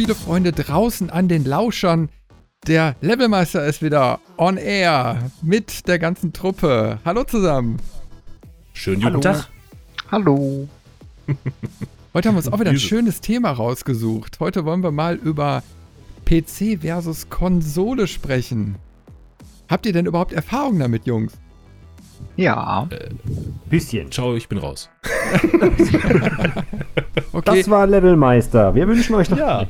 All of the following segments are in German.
Spielefreunde draußen an den Lauschern. Der Levelmeister ist wieder on air mit der ganzen Truppe. Hallo zusammen. Schönen Hallo. guten Tag. Hallo. Heute haben wir uns auch wieder ein schönes Thema rausgesucht. Heute wollen wir mal über PC versus Konsole sprechen. Habt ihr denn überhaupt Erfahrung damit, Jungs? Ja, Bisschen. Ciao, ich bin raus. Okay, Das war Levelmeister. Wir wünschen euch noch. Ja.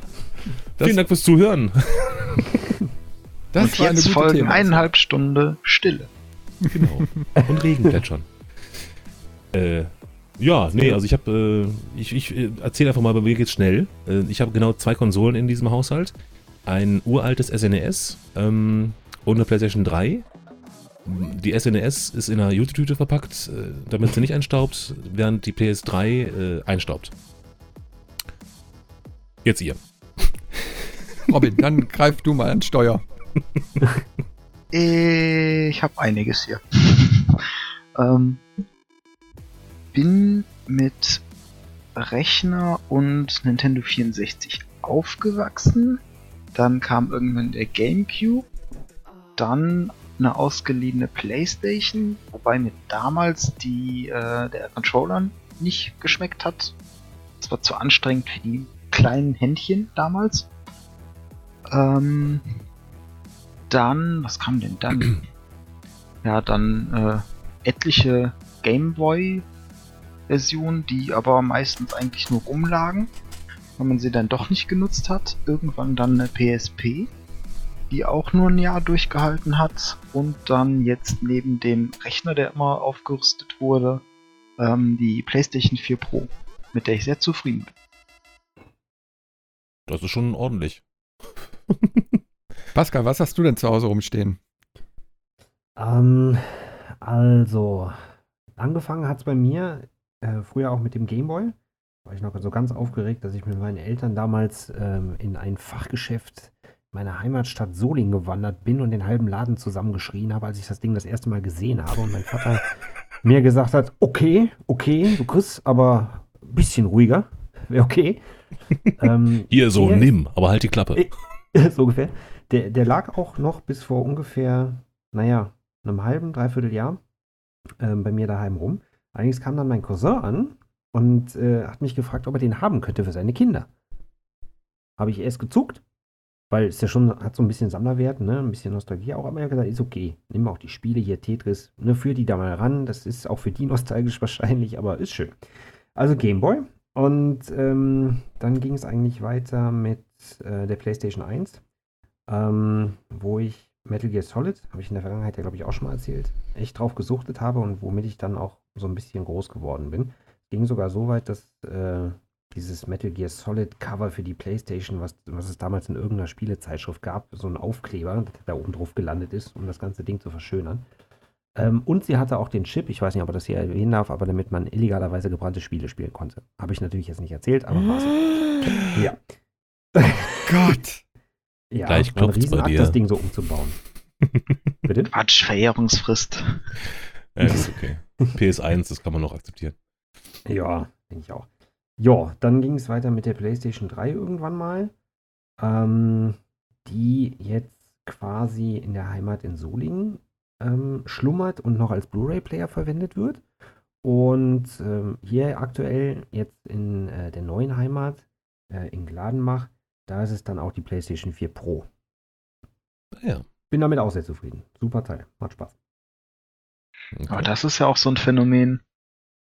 Das- Vielen Dank fürs Zuhören. das und war eine jetzt gute folgen Thema. eineinhalb Stunde Stille. Genau. Und Regen plätschern. Äh, ja, nee, also ich habe, äh, ich, ich äh, erzähle einfach mal, bei mir geht's schnell. Äh, ich habe genau zwei Konsolen in diesem Haushalt. Ein uraltes SNES ähm, und eine PlayStation 3. Die SNES ist in einer Jute-Tüte verpackt, äh, damit sie nicht einstaubt, während die PS3 äh, einstaubt. Jetzt ihr. Robin, dann greif du mal ans Steuer. Ich habe einiges hier. ähm, bin mit Rechner und Nintendo 64 aufgewachsen. Dann kam irgendwann der GameCube. Dann eine ausgeliehene PlayStation, wobei mir damals die, äh, der Controller nicht geschmeckt hat. Es war zu anstrengend für die kleinen Händchen damals. Ähm, dann, was kam denn dann? ja, dann äh, etliche Gameboy-Versionen, die aber meistens eigentlich nur rumlagen, weil man sie dann doch nicht genutzt hat. Irgendwann dann eine PSP, die auch nur ein Jahr durchgehalten hat. Und dann jetzt neben dem Rechner, der immer aufgerüstet wurde, ähm, die PlayStation 4 Pro, mit der ich sehr zufrieden bin. Das ist schon ordentlich. Pascal, was hast du denn zu Hause rumstehen? Ähm, also, angefangen hat es bei mir äh, früher auch mit dem Gameboy. War ich noch so ganz aufgeregt, dass ich mit meinen Eltern damals ähm, in ein Fachgeschäft meiner Heimatstadt Solingen gewandert bin und den halben Laden zusammengeschrien habe, als ich das Ding das erste Mal gesehen habe und mein Vater mir gesagt hat, okay, okay, du kriegst aber ein bisschen ruhiger, wäre okay. ähm, Hier so, nimm, aber halt die Klappe. So ungefähr. Der, der lag auch noch bis vor ungefähr, naja, einem halben, dreiviertel Jahr ähm, bei mir daheim rum. Allerdings kam dann mein Cousin an und äh, hat mich gefragt, ob er den haben könnte für seine Kinder. Habe ich erst gezuckt, weil es ja schon hat so ein bisschen Sammlerwert, ne, ein bisschen Nostalgie auch, aber er hat gesagt, ist okay. Nimm auch die Spiele hier, Tetris, ne, führ die da mal ran. Das ist auch für die nostalgisch wahrscheinlich, aber ist schön. Also Gameboy. Und ähm, dann ging es eigentlich weiter mit äh, der PlayStation 1, ähm, wo ich Metal Gear Solid, habe ich in der Vergangenheit ja, glaube ich, auch schon mal erzählt, echt drauf gesuchtet habe und womit ich dann auch so ein bisschen groß geworden bin. Ging sogar so weit, dass äh, dieses Metal Gear Solid Cover für die PlayStation, was, was es damals in irgendeiner Spielezeitschrift gab, so ein Aufkleber, der da oben drauf gelandet ist, um das ganze Ding zu verschönern. Ähm, und sie hatte auch den Chip, ich weiß nicht, ob er das hier erwähnen darf, aber damit man illegalerweise gebrannte Spiele spielen konnte. Habe ich natürlich jetzt nicht erzählt, aber war so. Ja. Gott. Ja, Gleich klopft's bei dir. das Ding so umzubauen. Bitte? Quatsch, Verjährungsfrist. Ja, ist okay. PS1, das kann man noch akzeptieren. Ja, denke ich auch. Ja, dann ging es weiter mit der PlayStation 3 irgendwann mal, ähm, die jetzt quasi in der Heimat in Solingen ähm, schlummert und noch als Blu-ray-Player verwendet wird. Und ähm, hier aktuell jetzt in äh, der neuen Heimat äh, in Gladenbach, da ist es dann auch die PlayStation 4 Pro. Naja. Bin damit auch sehr zufrieden. Super Teil, macht Spaß. Okay. Aber das ist ja auch so ein Phänomen,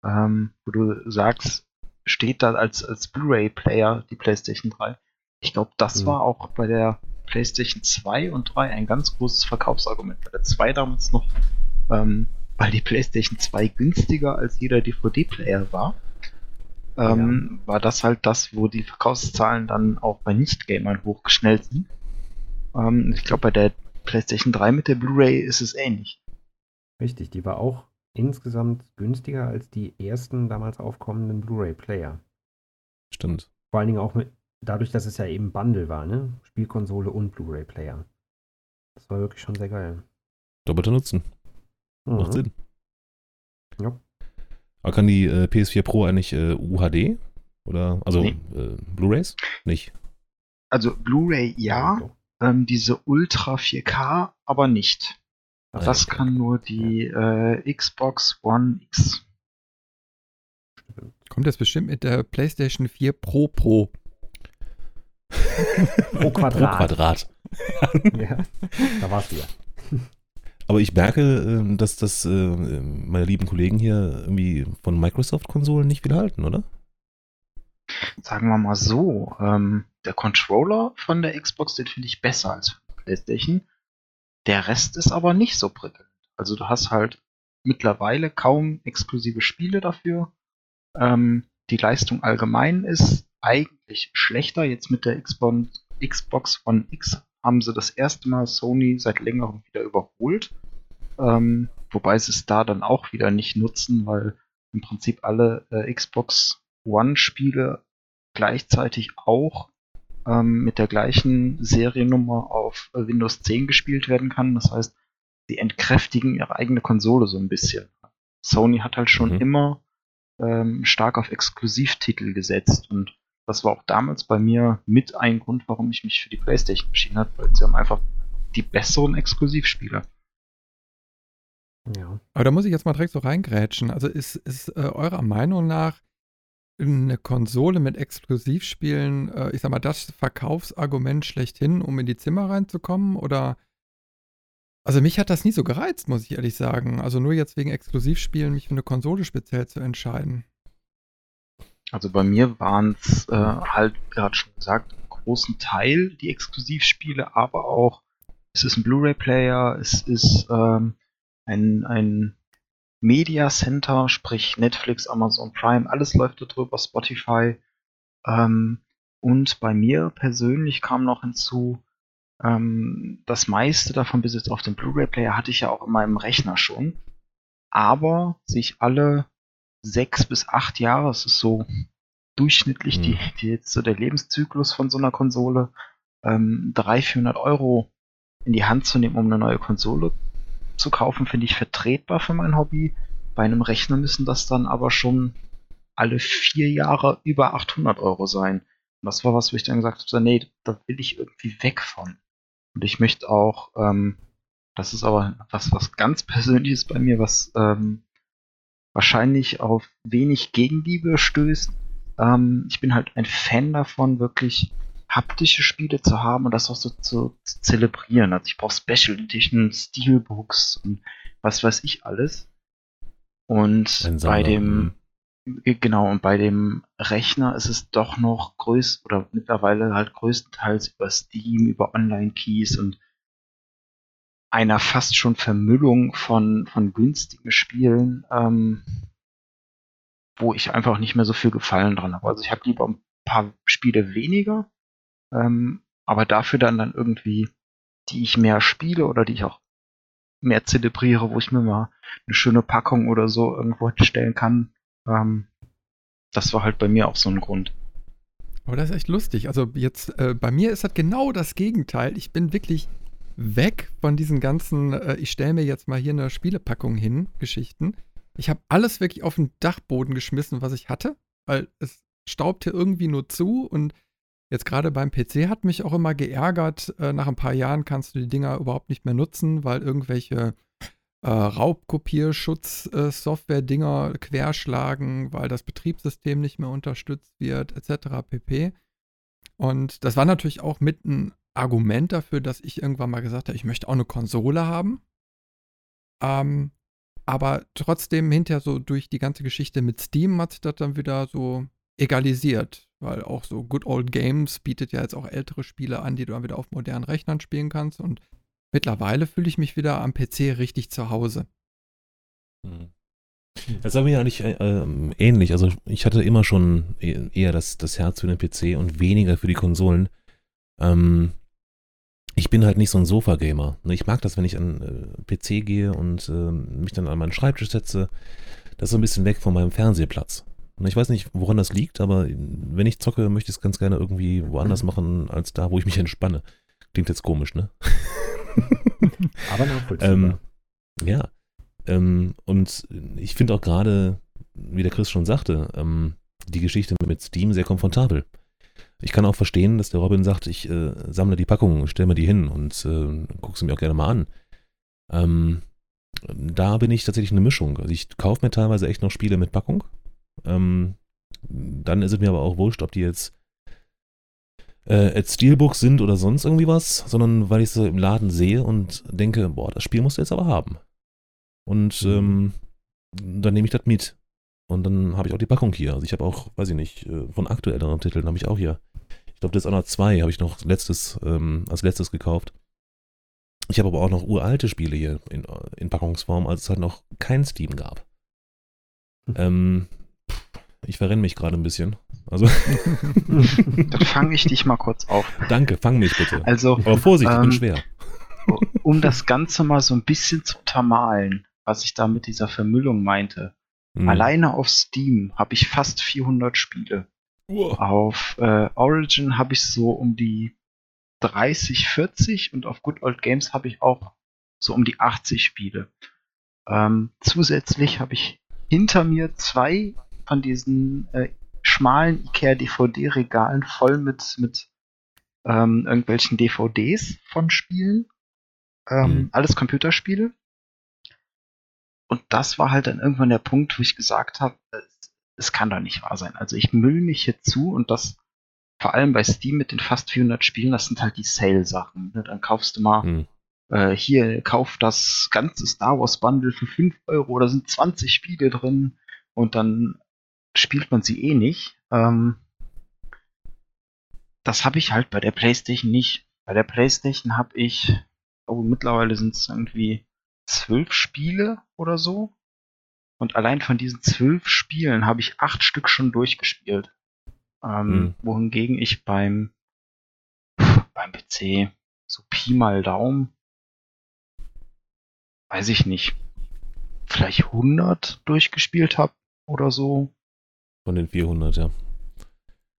ähm, wo du sagst, steht da als, als Blu-ray-Player die PlayStation 3. Ich glaube, das Mhm. war auch bei der PlayStation 2 und 3 ein ganz großes Verkaufsargument. Bei der 2 damals noch, ähm, weil die PlayStation 2 günstiger als jeder DVD-Player war, ähm, war das halt das, wo die Verkaufszahlen dann auch bei Nicht-Gamern hochgeschnellt sind. Ähm, ich glaube, bei der PlayStation 3 mit der Blu-ray ist es ähnlich. Richtig, die war auch insgesamt günstiger als die ersten damals aufkommenden Blu-ray-Player. Stimmt. Vor allen Dingen auch mit, dadurch, dass es ja eben Bundle war, ne? Spielkonsole und Blu-ray-Player. Das war wirklich schon sehr geil. Doppelter Nutzen. Macht Mhm. Sinn. Aber kann die äh, PS4 Pro eigentlich äh, UHD? Oder, also Nee. äh, Blu-Rays? Nicht. Also Blu-ray ja, ähm, diese Ultra 4K aber nicht. Ah, das okay. kann nur die äh, Xbox One X. Kommt jetzt bestimmt mit der PlayStation 4 Pro Pro. Pro Pro Quadrat. Quadrat. Ja, da war's wieder. Aber ich merke, äh, dass das äh, meine lieben Kollegen hier irgendwie von Microsoft-Konsolen nicht viel halten, oder? Sagen wir mal so, ähm, der Controller von der Xbox, den finde ich besser als von der PlayStation. Der Rest ist aber nicht so prickelnd. Also du hast halt mittlerweile kaum exklusive Spiele dafür. Ähm, die Leistung allgemein ist eigentlich schlechter. Jetzt mit der Xbox, Xbox X haben sie das erste Mal Sony seit längerem wieder überholt. Ähm, wobei sie es da dann auch wieder nicht nutzen, weil im Prinzip alle äh, Xbox One-Spiele gleichzeitig auch ähm, mit der gleichen Seriennummer auf äh, Windows 10 gespielt werden kann. Das heißt, sie entkräftigen ihre eigene Konsole so ein bisschen. Sony hat halt schon Mhm. immer ähm, stark auf Exklusivtitel gesetzt und das war auch damals bei mir mit ein Grund, warum ich mich für die PlayStation entschieden habe, weil sie haben einfach die besseren Exklusivspiele. Ja. Aber da muss ich jetzt mal direkt so reingrätschen. Also ist, ist äh, eurer Meinung nach eine Konsole mit Exklusivspielen, äh, ich sag mal, das Verkaufsargument schlechthin, um in die Zimmer reinzukommen? Oder also mich hat das nie so gereizt, muss ich ehrlich sagen. Also nur jetzt wegen Exklusivspielen mich für eine Konsole speziell zu entscheiden. Also bei mir waren es äh, halt, gerade schon gesagt, großen Teil die Exklusivspiele, aber auch es ist ein Blu-ray-Player, es ist ähm, ein, ein Media Center, sprich Netflix, Amazon Prime, alles läuft da drüber, Spotify. Ähm, und bei mir persönlich kam noch hinzu, ähm, das meiste davon bis jetzt auf dem Blu-ray-Player hatte ich ja auch in meinem Rechner schon. Aber sich alle sechs bis acht Jahre, es ist so durchschnittlich Hm. die, die jetzt so der Lebenszyklus von so einer Konsole, ähm, 300, 400 Euro in die Hand zu nehmen, um eine neue Konsole zu kaufen, finde ich vertretbar für mein Hobby. Bei einem Rechner müssen das dann aber schon alle vier Jahre über 800 Euro sein. Und das war was, wo ich dann gesagt habe, nee, da will ich irgendwie weg von. Und ich möchte auch, ähm, das ist aber was, was ganz Persönliches bei mir, was ähm, wahrscheinlich auf wenig Gegenliebe stößt. Ähm, ich bin halt ein Fan davon, wirklich haptische Spiele zu haben und das auch so zu, zu zelebrieren. Also ich brauche Special Edition, Steelbooks und was weiß ich alles. Und bei dem, Ge- Genau, und bei dem Rechner ist es doch noch größt oder mittlerweile halt größtenteils über Steam, über Online-Keys und einer fast schon Vermüllung von, von günstigen Spielen, ähm, wo ich einfach nicht mehr so viel Gefallen dran habe. Also ich habe lieber ein paar Spiele weniger, ähm, aber dafür dann dann irgendwie, die ich mehr spiele oder die ich auch mehr zelebriere, wo ich mir mal eine schöne Packung oder so irgendwo hinstellen kann. Ähm, das war halt bei mir auch so ein Grund. Aber das ist echt lustig. Also jetzt, äh, bei mir ist das genau das Gegenteil. Ich bin wirklich weg von diesen ganzen, äh, ich stelle mir jetzt mal hier eine Spielepackung hin, Geschichten. Ich habe alles wirklich auf den Dachboden geschmissen, was ich hatte, weil es staubte irgendwie nur zu und jetzt gerade beim PC hat mich auch immer geärgert, äh, nach ein paar Jahren kannst du die Dinger überhaupt nicht mehr nutzen, weil irgendwelche äh, Raubkopierschutz-Software-Dinger querschlagen, weil das Betriebssystem nicht mehr unterstützt wird, etc. pp. Und das war natürlich auch mit ein Argument dafür, dass ich irgendwann mal gesagt habe, ich möchte auch eine Konsole haben. Ähm, aber trotzdem hinterher so durch die ganze Geschichte mit Steam hat sich das dann wieder so egalisiert, weil auch so Good Old Games bietet ja jetzt auch ältere Spiele an, die du dann wieder auf modernen Rechnern spielen kannst und mittlerweile fühle ich mich wieder am PC richtig zu Hause. Mhm. Das war mir eigentlich äh, ähm, ähnlich. Also ich hatte immer schon e- eher das, das Herz für den PC und weniger für die Konsolen. Ähm, ich bin halt nicht so ein Sofa-Gamer. Ne, Ich mag das, wenn ich an äh, PC gehe und ähm, mich dann an meinen Schreibtisch setze. Das ist so ein bisschen weg von meinem Fernsehplatz. Und ich weiß nicht, woran das liegt, aber wenn ich zocke, möchte ich es ganz gerne irgendwie woanders machen, als da, wo ich mich entspanne. Klingt jetzt komisch, ne? Aber nachvollziehbar. Ähm, ja. Ähm, und ich finde auch gerade, wie der Chris schon sagte, ähm, die Geschichte mit Steam sehr komfortabel. Ich kann auch verstehen, dass der Robin sagt, ich äh, sammle die Packungen, stell mir die hin und äh, guck sie mir auch gerne mal an. Ähm, da bin ich tatsächlich eine Mischung. Also ich kaufe mir teilweise echt noch Spiele mit Packung. Ähm, dann ist es mir aber auch wurscht, ob die jetzt äh, als Steelbooks sind oder sonst irgendwie was, sondern weil ich sie im Laden sehe und denke, boah, das Spiel musst du jetzt aber haben. Und mhm. ähm, dann nehme ich das mit. Und dann habe ich auch die Packung hier. Also ich habe auch, weiß ich nicht, äh, von aktuelleren Titeln habe ich auch hier. Ich glaube, das Dishonored 2 habe ich noch letztes, ähm, als letztes gekauft. Ich habe aber auch noch uralte Spiele hier in, in Packungsform, als es halt noch kein Steam gab. Hm. Ähm, ich verrenne mich gerade ein bisschen. Also. Dann fange ich dich mal kurz auf. Danke, fang mich bitte. Also, aber Vorsicht, ähm, ich bin ähm, schwer. Um das Ganze mal so ein bisschen zu untermalen, was ich da mit dieser Vermüllung meinte. Mhm. Alleine auf Steam habe ich fast 400 Spiele. Uh. Auf äh, Origin habe ich so um die 30, 40 und auf Good Old Games habe ich auch so um die 80 Spiele. Ähm, zusätzlich habe ich hinter mir zwei von diesen äh, schmalen IKEA DVD-Regalen voll mit, mit ähm, irgendwelchen DVDs von Spielen. Ähm, mhm. Alles Computerspiele. Und das war halt dann irgendwann der Punkt, wo ich gesagt habe, es, es kann doch nicht wahr sein. Also ich müll mich hier zu und das vor allem bei Steam mit den fast 400 Spielen, das sind halt die Sale-Sachen. Ne? Dann kaufst du mal hm. äh, hier, kauf das ganze Star Wars Bundle für 5 Euro, da sind 20 Spiele drin und dann spielt man sie eh nicht. Ähm, das habe ich halt bei der PlayStation nicht. Bei der PlayStation habe ich, oh, mittlerweile sind es irgendwie zwölf Spiele oder so. Und allein von diesen zwölf Spielen habe ich acht Stück schon durchgespielt. Ähm, mhm. Wohingegen ich beim, beim PC so Pi mal Daumen, weiß ich nicht, vielleicht 100 durchgespielt habe oder so. Von den 400, ja.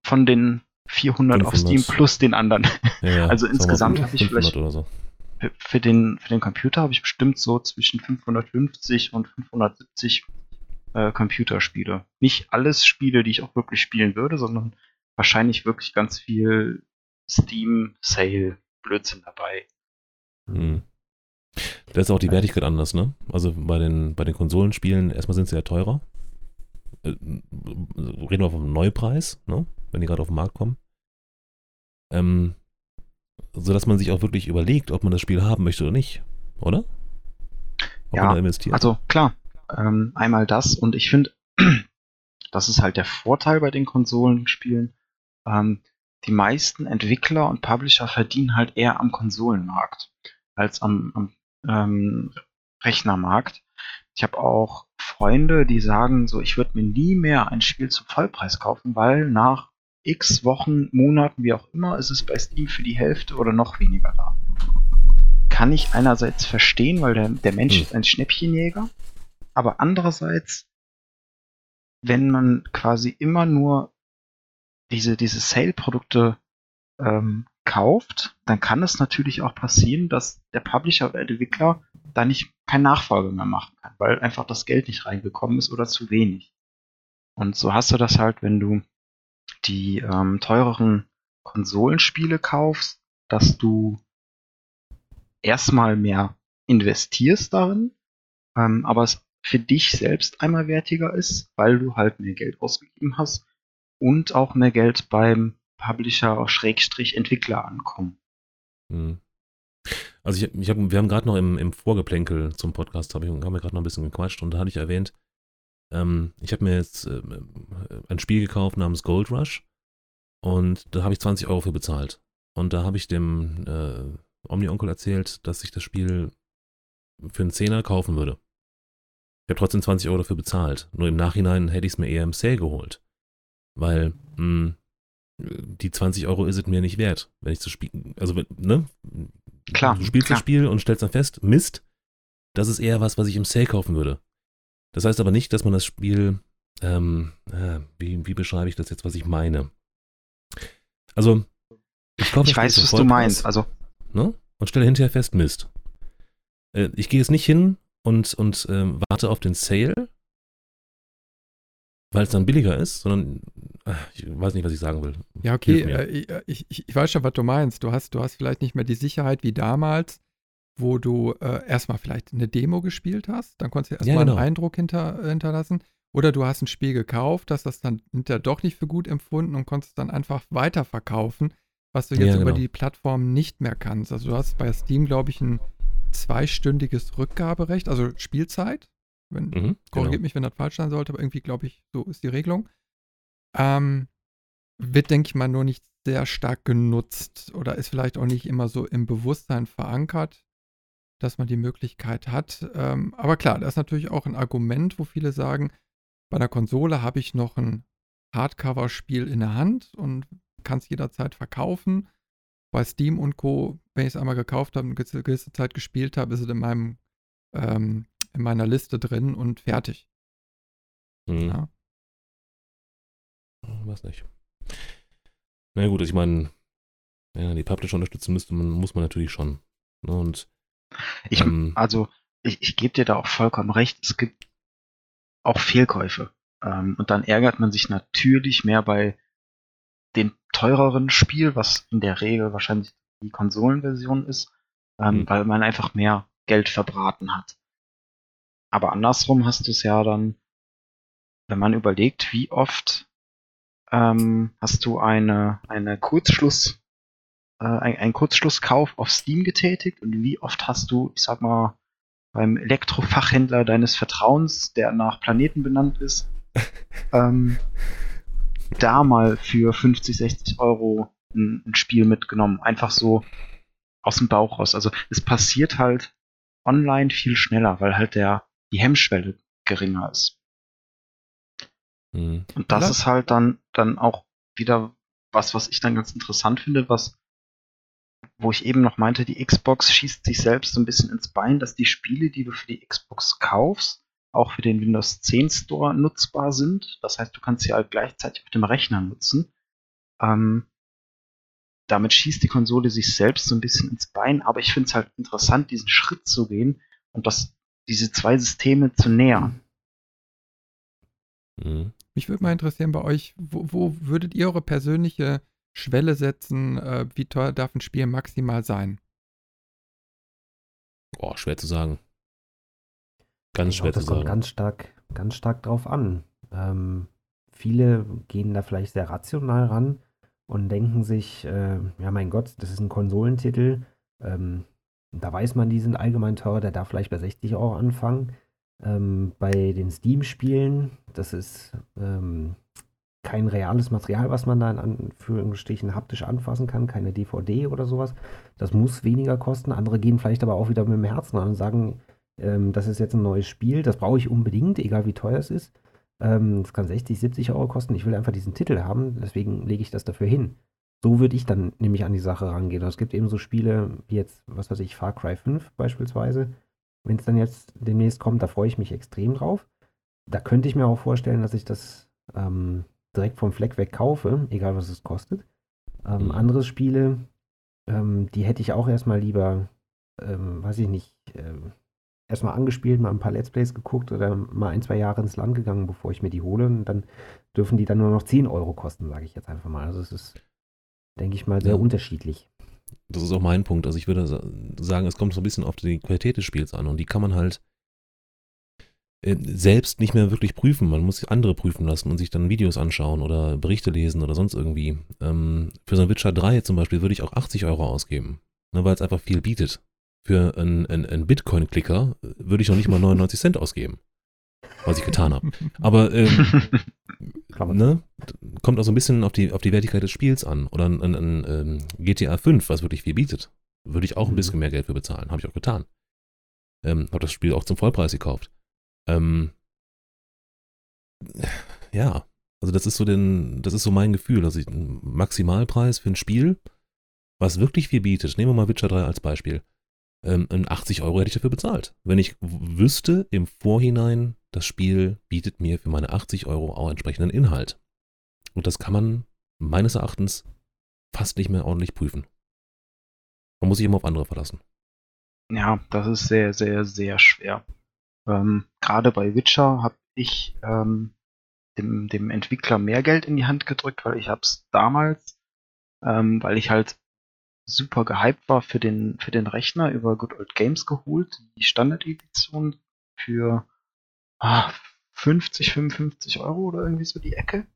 Von den 400 500. auf Steam plus den anderen. Ja. Also insgesamt habe ich vielleicht oder so. Für, den, für den Computer habe ich bestimmt so zwischen 550 und 570 äh, Computerspiele. Nicht alles Spiele, die ich auch wirklich spielen würde, sondern wahrscheinlich wirklich ganz viel Steam, Sale, Blödsinn dabei. Hm. Da ist auch die Wertigkeit anders, ne? Also bei den, bei den Konsolenspielen, erstmal sind sie ja teurer. Äh, reden wir vom Neupreis, ne? Wenn die gerade auf den Markt kommen. Ähm, so dass man sich auch wirklich überlegt, ob man das Spiel haben möchte oder nicht, oder? Ob ja, also klar, ähm, einmal das und ich finde, das ist halt der Vorteil bei den Konsolenspielen. Ähm, die meisten Entwickler und Publisher verdienen halt eher am Konsolenmarkt als am, am ähm, Rechnermarkt. Ich habe auch Freunde, die sagen so, ich würde mir nie mehr ein Spiel zum Vollpreis kaufen, weil nach x Wochen, Monaten, wie auch immer, ist es bei Steam für die Hälfte oder noch weniger da. Kann ich einerseits verstehen, weil der, der Mensch hm. ist ein Schnäppchenjäger. Aber andererseits, wenn man quasi immer nur diese, diese Sale-Produkte ähm, kauft, dann kann es natürlich auch passieren, dass der Publisher oder der Entwickler da nicht kein Nachfolge mehr machen kann, weil einfach das Geld nicht reingekommen ist oder zu wenig. Und so hast du das halt, wenn du die ähm, teureren Konsolenspiele kaufst, dass du erstmal mehr investierst darin, ähm, aber es für dich selbst einmal wertiger ist, weil du halt mehr Geld ausgegeben hast und auch mehr Geld beim Publisher Schrägstrich Entwickler ankommen. Hm. Also ich, ich hab, wir haben gerade noch im, im Vorgeplänkel zum Podcast, hab ich, haben wir gerade noch ein bisschen gequatscht und da hatte ich erwähnt, ähm, ich habe mir jetzt äh, ein Spiel gekauft namens Gold Rush und da habe ich 20 Euro für bezahlt. Und da habe ich dem äh, Omni-Onkel erzählt, dass ich das Spiel für einen Zehner kaufen würde. Ich habe trotzdem 20 Euro dafür bezahlt. Nur im Nachhinein hätte ich es mir eher im Sale geholt. Weil, mh, hm, die 20 Euro ist es mir nicht wert, wenn ich zu spielen. Also, ne? Klar. Du spielst klar. das Spiel und stellst dann fest, Mist, das ist eher was, was ich im Sale kaufen würde. Das heißt aber nicht, dass man das Spiel, ähm, äh, wie, wie beschreibe ich das jetzt, was ich meine? Also, ich, ich weiß, was du meinst. Also, ne? Und stelle hinterher fest, Mist. Äh, ich gehe jetzt nicht hin und, und ähm, warte auf den Sale, weil es dann billiger ist, sondern ich weiß nicht, was ich sagen will. Ja, okay, äh, ich, ich, ich, weiß schon, was du meinst. Du hast, du hast vielleicht nicht mehr die Sicherheit wie damals, wo du äh, erstmal vielleicht eine Demo gespielt hast, dann konntest du erstmal ja, genau. einen Eindruck hinter, hinterlassen. Oder du hast ein Spiel gekauft, hast das dann hinterher doch nicht für gut empfunden und konntest dann einfach weiterverkaufen, was du jetzt ja, genau. über die Plattform nicht mehr kannst. Also du hast bei Steam, glaube ich, ein zweistündiges Rückgaberecht, also Spielzeit. Wenn, mhm, korrigiert genau. mich, wenn das falsch sein sollte, aber irgendwie glaube ich, so ist die Regelung. Ähm, wird, denke ich mal, nur nicht sehr stark genutzt oder ist vielleicht auch nicht immer so im Bewusstsein verankert, dass man die Möglichkeit hat. Ähm, aber klar, das ist natürlich auch ein Argument, wo viele sagen, bei einer Konsole habe ich noch ein Hardcover-Spiel in der Hand und kann es jederzeit verkaufen. Bei Steam und Co., wenn ich es einmal gekauft habe und eine gewisse Zeit gespielt habe, ist es in meinem ähm, in meiner Liste drin und fertig. Mhm. Ja. Was nicht. Na gut, ich meine, ja, die Publisher unterstützen müsste man, muss man natürlich schon. Ne? Und ich, ähm, also, ich, ich gebe dir da auch vollkommen recht. Es gibt auch Fehlkäufe. Ähm, und dann ärgert man sich natürlich mehr bei dem teureren Spiel, was in der Regel wahrscheinlich die Konsolenversion ist, ähm, mhm. weil man einfach mehr Geld verbraten hat. Aber andersrum hast du es ja dann, wenn man überlegt, wie oft ähm, hast du eine, eine Kurzschluss, äh, ein, einen Kurzschlusskauf auf Steam getätigt und wie oft hast du, ich sag mal, beim Elektrofachhändler deines Vertrauens, der nach Planeten benannt ist, ähm, da mal für 50, 60 Euro ein, ein, Spiel mitgenommen. Einfach so aus dem Bauch raus. Also es passiert halt online viel schneller, weil halt der, die Hemmschwelle geringer ist. Mhm. Und das ja. ist halt dann, dann auch wieder was, was ich dann ganz interessant finde, was wo ich eben noch meinte, die Xbox schießt sich selbst so ein bisschen ins Bein, dass die Spiele, die du für die Xbox kaufst, auch für den Windows 10 Store nutzbar sind. Das heißt, du kannst sie halt gleichzeitig auf dem Rechner nutzen. Ähm, damit schießt die Konsole sich selbst so ein bisschen ins Bein, aber ich finde es halt interessant, diesen Schritt zu gehen und das, diese zwei Systeme zu nähern. Mhm. Mich würde mal interessieren bei euch, wo, wo würdet ihr eure persönliche Schwelle setzen, äh, wie teuer darf ein Spiel maximal sein? Boah, schwer zu sagen. Ganz ich schwer glaube, zu sagen. Kommt ganz stark, ganz stark drauf an. Ähm, viele gehen da vielleicht sehr rational ran und denken sich, äh, ja mein Gott, das ist ein Konsolentitel. Ähm, da weiß man, die sind allgemein teuer, der darf vielleicht bei 60 Euro anfangen. Ähm, bei den Steam-Spielen, das ist ähm, kein reales Material, was man da in Anführungsstrichen haptisch anfassen kann, keine DVD oder sowas. Das muss weniger kosten. Andere gehen vielleicht aber auch wieder mit dem Herzen an und sagen, ähm, das ist jetzt ein neues Spiel, das brauche ich unbedingt, egal wie teuer es ist. Ähm, das kann 60, 70 Euro kosten. Ich will einfach diesen Titel haben, deswegen lege ich das dafür hin. So würde ich dann nämlich an die Sache rangehen. Und es gibt eben so Spiele wie jetzt, was weiß ich, Far Cry 5 beispielsweise. Wenn es dann jetzt demnächst kommt, da freue ich mich extrem drauf. Da könnte ich mir auch vorstellen, dass ich das ähm, direkt vom Fleck weg kaufe, egal was es kostet. Ähm, mhm. Andere Spiele, ähm, die hätte ich auch erstmal lieber, ähm, weiß ich nicht, ähm, erstmal angespielt, mal ein paar Let's Plays geguckt oder mal ein, zwei Jahre ins Land gegangen, bevor ich mir die hole. Und dann dürfen die dann nur noch 10 Euro kosten, sage ich jetzt einfach mal. Also es ist, denke ich mal, sehr ja. unterschiedlich. Das ist auch mein Punkt. Also ich würde sagen, es kommt so ein bisschen auf die Qualität des Spiels an und die kann man halt selbst nicht mehr wirklich prüfen. Man muss andere prüfen lassen und sich dann Videos anschauen oder Berichte lesen oder sonst irgendwie. Ähm, für so ein Witcher 3 zum Beispiel würde ich auch 80 Euro ausgeben, ne, weil es einfach viel bietet. Für einen, einen, einen Bitcoin-Klicker würde ich noch nicht mal 99 Cent ausgeben, was ich getan habe. Aber ähm, ne, kommt auch so ein bisschen auf die, auf die Wertigkeit des Spiels an. Oder ein, ein, ein ähm, GTA 5, was wirklich viel bietet, würde ich auch ein mhm. bisschen mehr Geld für bezahlen. Habe ich auch getan. Ähm, habe das Spiel auch zum Vollpreis gekauft. Ähm, ja, also das ist so den, das ist so mein Gefühl. Also ein Maximalpreis für ein Spiel, was wirklich viel bietet. Nehmen wir mal Witcher 3 als Beispiel. Ähm, 80 Euro hätte ich dafür bezahlt. Wenn ich wüsste im Vorhinein, das Spiel bietet mir für meine 80 Euro auch entsprechenden Inhalt. Und das kann man meines Erachtens fast nicht mehr ordentlich prüfen. Man muss sich immer auf andere verlassen. Ja, das ist sehr, sehr, sehr schwer. Ähm, Gerade bei Witcher habe ich ähm, dem, dem Entwickler mehr Geld in die Hand gedrückt, weil ich habe es damals, ähm, weil ich halt super gehypt war für den, für den Rechner über Good Old Games geholt, die Standard-Edition für ah, 50, 55 Euro oder irgendwie so die Ecke.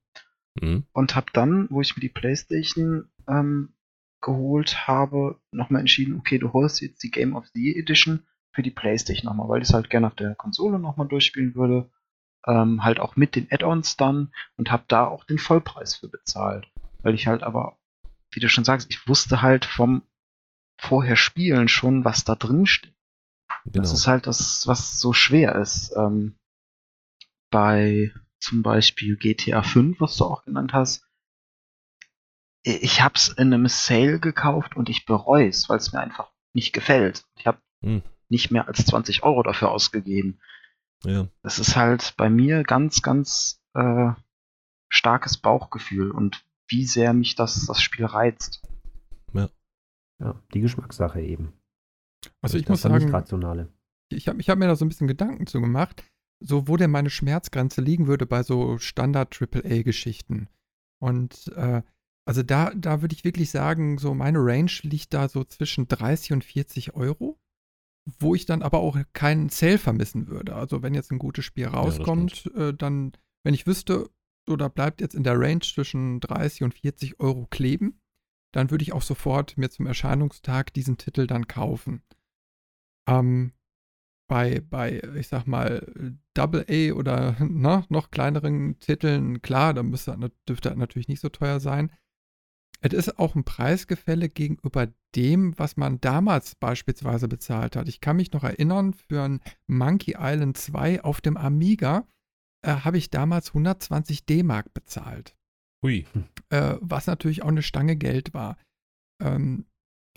Mhm. Und habe dann, wo ich mir die Playstation ähm, geholt habe, nochmal entschieden, okay, du holst jetzt die Game of the Year Edition für die Playstation nochmal, weil ich es halt gerne auf der Konsole nochmal durchspielen würde. Ähm, halt auch mit den Add-ons dann und habe da auch den Vollpreis für bezahlt. Weil ich halt aber, wie du schon sagst, ich wusste halt vom vorher Spielen schon, was da drin steht. Genau. Das ist halt das, was so schwer ist. Ähm, bei zum Beispiel GTA 5, was du auch genannt hast. Ich hab's in einem Sale gekauft und ich bereue es, weil es mir einfach nicht gefällt. Ich habe Hm. Nicht mehr als 20 Euro dafür ausgegeben. Ja. Das ist halt bei mir ganz, ganz äh, starkes Bauchgefühl und wie sehr mich das, das Spiel reizt. Ja, die Geschmackssache eben. Also ich das muss sagen, rationale. ich habe ich hab mir da so ein bisschen Gedanken zu gemacht, so wo denn meine Schmerzgrenze liegen würde bei so Standard-AAA-Geschichten. Und äh, also da, da würde ich wirklich sagen, so meine Range liegt da so zwischen 30 und 40 Euro, wo ich dann aber auch keinen Sale vermissen würde. Also wenn jetzt ein gutes Spiel rauskommt, äh, dann, wenn ich wüsste, so da bleibt jetzt in der Range zwischen 30 und 40 Euro kleben, dann würde ich auch sofort mir zum Erscheinungstag diesen Titel dann kaufen. Ähm, bei, bei, ich sag mal, Double A oder na, noch kleineren Titeln, klar, da müsste, dürfte das natürlich nicht so teuer sein. Es ist auch ein Preisgefälle gegenüber dem, was man damals beispielsweise bezahlt hat. Ich kann mich noch erinnern, für ein Monkey Island 2 auf dem Amiga äh, habe ich damals 120 D-Mark bezahlt Hui. äh, was natürlich auch eine Stange Geld war. Ähm,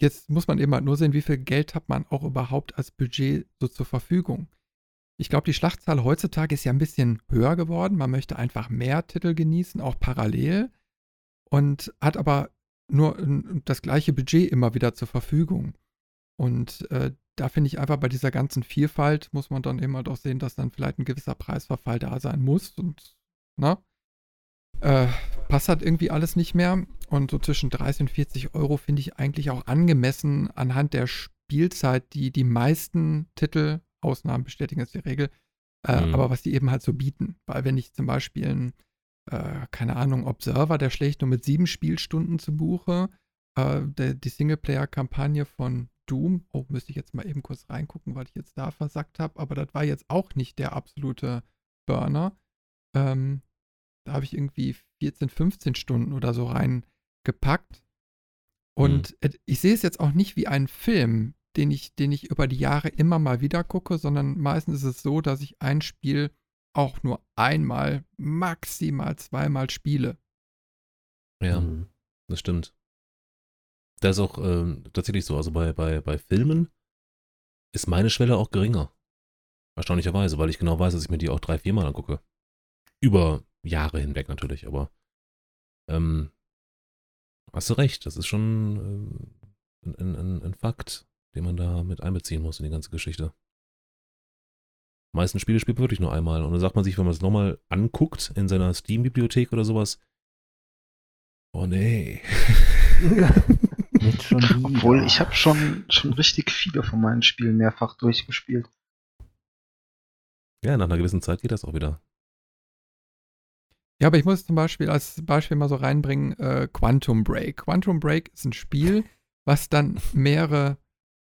jetzt muss man eben halt nur sehen, wie viel Geld hat man auch überhaupt als Budget so zur Verfügung. Ich glaube, die Schlachtzahl heutzutage ist ja ein bisschen höher geworden. Man möchte einfach mehr Titel genießen, auch parallel, und hat aber nur n- das gleiche Budget immer wieder zur Verfügung. Und äh, da finde ich einfach bei dieser ganzen Vielfalt muss man dann eben halt auch sehen, dass dann vielleicht ein gewisser Preisverfall da sein muss. Und, ne? Äh, passt halt irgendwie alles nicht mehr. Und so zwischen 30 und 40 Euro finde ich eigentlich auch angemessen anhand der Spielzeit, die die meisten Titel, Ausnahmen bestätigen jetzt die Regel, äh, Mhm. aber was die eben halt so bieten. Weil wenn ich zum Beispiel einen, äh, keine Ahnung, Observer, der schlägt nur mit sieben Spielstunden zu Buche, äh, der, die Singleplayer-Kampagne von Doom, oh, müsste ich jetzt mal eben kurz reingucken, weil ich jetzt da versackt habe, aber das war jetzt auch nicht der absolute Burner. Ähm, da habe ich irgendwie 14, 15 Stunden oder so reingepackt. Und äh, ich sehe es jetzt auch nicht wie einen Film, den ich, den ich über die Jahre immer mal wieder gucke, sondern meistens ist es so, dass ich ein Spiel auch nur einmal, maximal zweimal spiele. Ja, Mhm. das stimmt. Das ist auch ähm, tatsächlich so. Also bei, bei, bei Filmen ist meine Schwelle auch geringer. Erstaunlicherweise, weil ich genau weiß, dass ich mir die auch drei, viermal angucke. Über Jahre hinweg natürlich, aber ähm, hast du recht, das ist schon ähm, ein, ein, ein Fakt, den man da mit einbeziehen muss in die ganze Geschichte. Meisten Spiele spielt man wirklich nur einmal und dann sagt man sich, wenn man es nochmal anguckt in seiner Steam-Bibliothek oder sowas, oh nee. Obwohl, ich habe schon, schon richtig viele von meinen Spielen mehrfach durchgespielt. Ja, nach einer gewissen Zeit geht das auch wieder. Ja, aber ich muss zum Beispiel als Beispiel mal so reinbringen, äh, Quantum Break. Quantum Break ist ein Spiel, was dann mehrere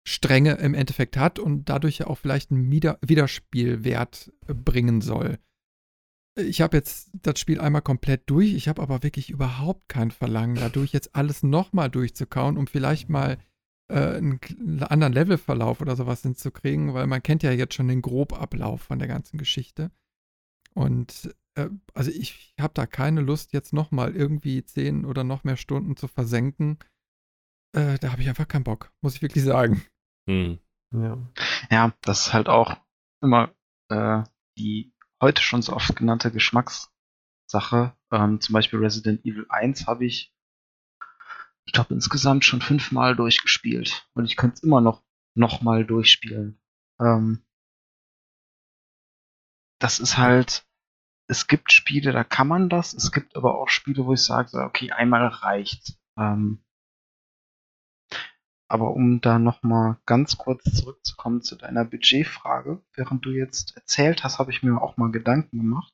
Stränge im Endeffekt hat und dadurch ja auch vielleicht einen Wider Wiederspielwert äh, bringen soll. Ich habe jetzt das Spiel einmal komplett durch, ich habe aber wirklich überhaupt kein Verlangen, dadurch jetzt alles nochmal durchzukauen, um vielleicht mal äh, einen anderen Levelverlauf oder sowas hinzukriegen, weil man kennt ja jetzt schon den Grobablauf von der ganzen Geschichte. Und äh, also ich habe da keine Lust, jetzt nochmal irgendwie zehn oder noch mehr Stunden zu versenken. Äh, da habe ich einfach keinen Bock, muss ich wirklich sagen. Hm. Ja. Ja, das ist halt auch immer äh, die heute schon so oft genannte Geschmackssache. Ähm, zum Beispiel Resident Evil 1 habe ich, ich glaube, insgesamt schon fünfmal durchgespielt. Und ich könnte es immer noch, noch mal durchspielen. Ähm, das ist halt, es gibt Spiele, da kann man das. Es gibt aber auch Spiele, wo ich sage, okay, einmal reicht. Ähm, aber um da nochmal ganz kurz zurückzukommen zu deiner Budgetfrage, während du jetzt erzählt hast, habe ich mir auch mal Gedanken gemacht.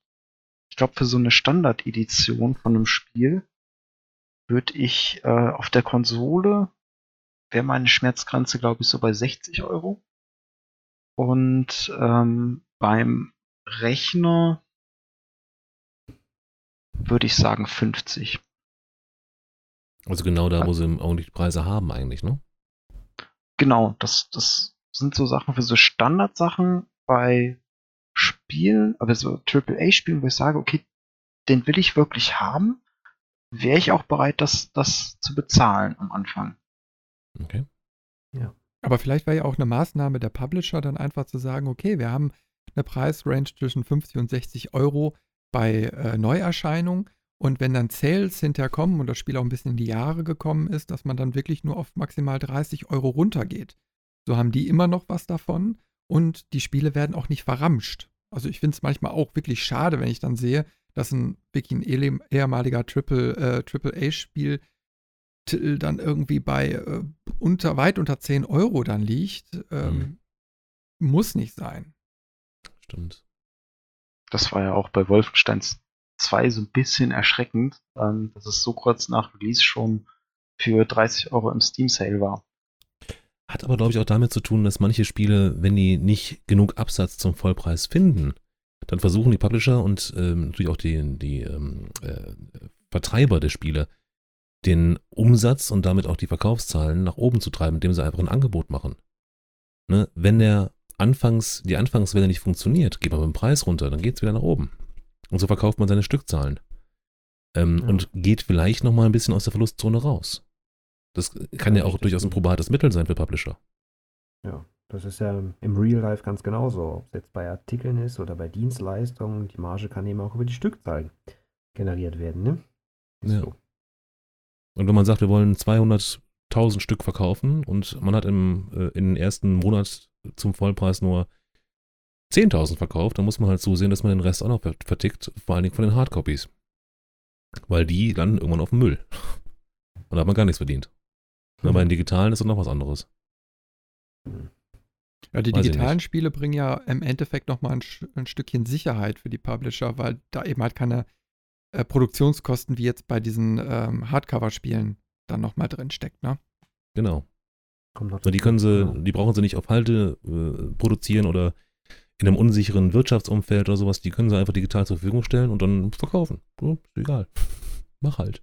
Ich glaube, für so eine Standard-Edition von einem Spiel würde ich äh, auf der Konsole, wäre meine Schmerzgrenze, glaube ich, so bei 60 Euro. Und ähm, beim Rechner würde ich sagen 50. Also genau da, wo sie auch die Preise haben eigentlich, ne? Genau, das, das sind so Sachen für so Standardsachen bei Spielen, aber so AAA-Spielen, wo ich sage, okay, den will ich wirklich haben, wäre ich auch bereit, das, das zu bezahlen am Anfang. Okay. Ja. Aber vielleicht wäre ja auch eine Maßnahme der Publisher, dann einfach zu sagen, okay, wir haben eine Preisrange zwischen 50 und 60 Euro bei äh, Neuerscheinung. Und wenn dann Sales hinterkommen und das Spiel auch ein bisschen in die Jahre gekommen ist, dass man dann wirklich nur auf maximal 30 Euro runtergeht. So haben die immer noch was davon und die Spiele werden auch nicht verramscht. Also ich finde es manchmal auch wirklich schade, wenn ich dann sehe, dass ein wirklich ein ehemaliger Triple, äh, Triple A-Spiel dann irgendwie bei äh, unter, weit unter 10 Euro dann liegt. Ähm, mhm. Muss nicht sein. Stimmt. Das war ja auch bei Wolfenstein 2 so ein bisschen erschreckend, ähm, dass es so kurz nach Release schon für 30 Euro im Steam Sale war. Hat aber, glaube ich, auch damit zu tun, dass manche Spiele, wenn die nicht genug Absatz zum Vollpreis finden, dann versuchen die Publisher und ähm, natürlich auch die, die ähm, äh, Vertreiber der Spiele, den Umsatz und damit auch die Verkaufszahlen nach oben zu treiben, indem sie einfach ein Angebot machen. Ne? Wenn der Anfangs, die Anfangswelle nicht funktioniert, geht man mit dem Preis runter, dann geht es wieder nach oben. Und so verkauft man seine Stückzahlen. Ähm, ja. Und geht vielleicht nochmal ein bisschen aus der Verlustzone raus. Das kann ja, ja auch durchaus ein probates Mittel sein für Publisher. Ja, das ist ja im Real Life ganz genauso. Ob es jetzt bei Artikeln ist oder bei Dienstleistungen, die Marge kann eben auch über die Stückzahlen generiert werden, ne? Ja. So. Und wenn man sagt, wir wollen 200.000 Stück verkaufen und man hat im, äh, in den ersten Monat zum Vollpreis nur 10.000 verkauft, dann muss man halt zusehen, dass man den Rest auch noch vertickt, vor allen Dingen von den Hardcopies. Weil die landen irgendwann auf dem Müll. Und da hat man gar nichts verdient. Mhm. Aber in digitalen ist das noch was anderes. Ja, die Weiß digitalen Spiele bringen ja im Endeffekt nochmal ein, ein Stückchen Sicherheit für die Publisher, weil da eben halt keine äh, Produktionskosten wie jetzt bei diesen ähm, Hardcover-Spielen dann nochmal drin steckt, ne? Genau. die können sie, die brauchen sie nicht auf Halte äh, produzieren oder in einem unsicheren Wirtschaftsumfeld oder sowas, die können sie einfach digital zur Verfügung stellen und dann verkaufen. Ist egal. Mach halt.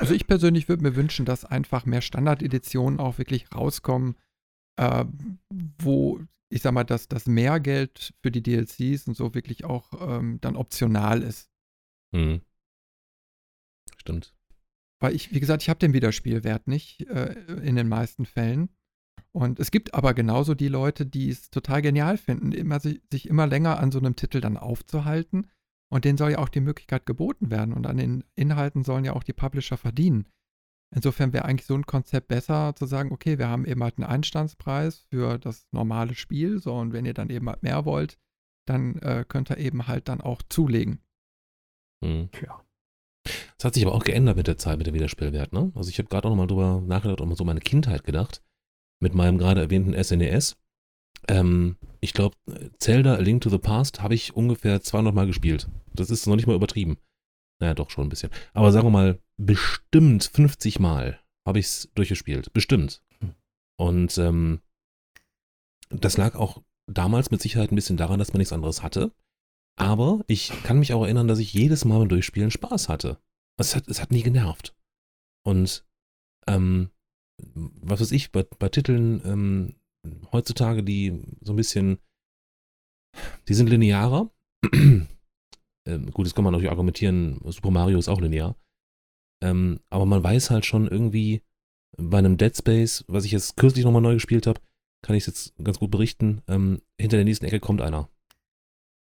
Also ich persönlich würde mir wünschen, dass einfach mehr Standardeditionen auch wirklich rauskommen, äh, wo ich sag mal, dass das Mehrgeld für die DLCs und so wirklich auch ähm, dann optional ist. Mhm. Stimmt. Weil ich, wie gesagt, ich habe den Wiederspielwert nicht äh, in den meisten Fällen. Und es gibt aber genauso die Leute, die es total genial finden, immer, sich, sich immer länger an so einem Titel dann aufzuhalten. Und denen soll ja auch die Möglichkeit geboten werden. Und an den Inhalten sollen ja auch die Publisher verdienen. Insofern wäre eigentlich so ein Konzept besser zu sagen, okay, wir haben eben halt einen Einstandspreis für das normale Spiel. So, und wenn ihr dann eben halt mehr wollt, dann äh, könnt ihr eben halt dann auch zulegen. Mhm. Ja. Das hat sich aber auch geändert mit der Zeit, mit dem Wiederspielwert, ne? Also ich habe gerade auch nochmal drüber nachgedacht und so meine Kindheit gedacht, mit meinem gerade erwähnten SNES. E ähm, ich glaube, Zelda A Link to the Past habe ich ungefähr 200 Mal gespielt. Das ist noch nicht mal übertrieben. Naja, doch schon ein bisschen. Aber sagen wir mal, bestimmt 50 Mal habe ich es durchgespielt. Bestimmt. Hm. Und ähm, das lag auch damals mit Sicherheit ein bisschen daran, dass man nichts anderes hatte. Aber ich kann mich auch erinnern, dass ich jedes Mal beim Durchspielen Spaß hatte. Es hat, es hat nie genervt. Und ähm, was weiß ich, bei, bei Titeln ähm, heutzutage, die so ein bisschen, die sind linearer. ähm, gut, jetzt kann man natürlich argumentieren, Super Mario ist auch linear. Ähm, aber man weiß halt schon irgendwie bei einem Dead Space, was ich jetzt kürzlich nochmal neu gespielt habe, kann ich es jetzt ganz gut berichten, ähm, hinter der nächsten Ecke kommt einer.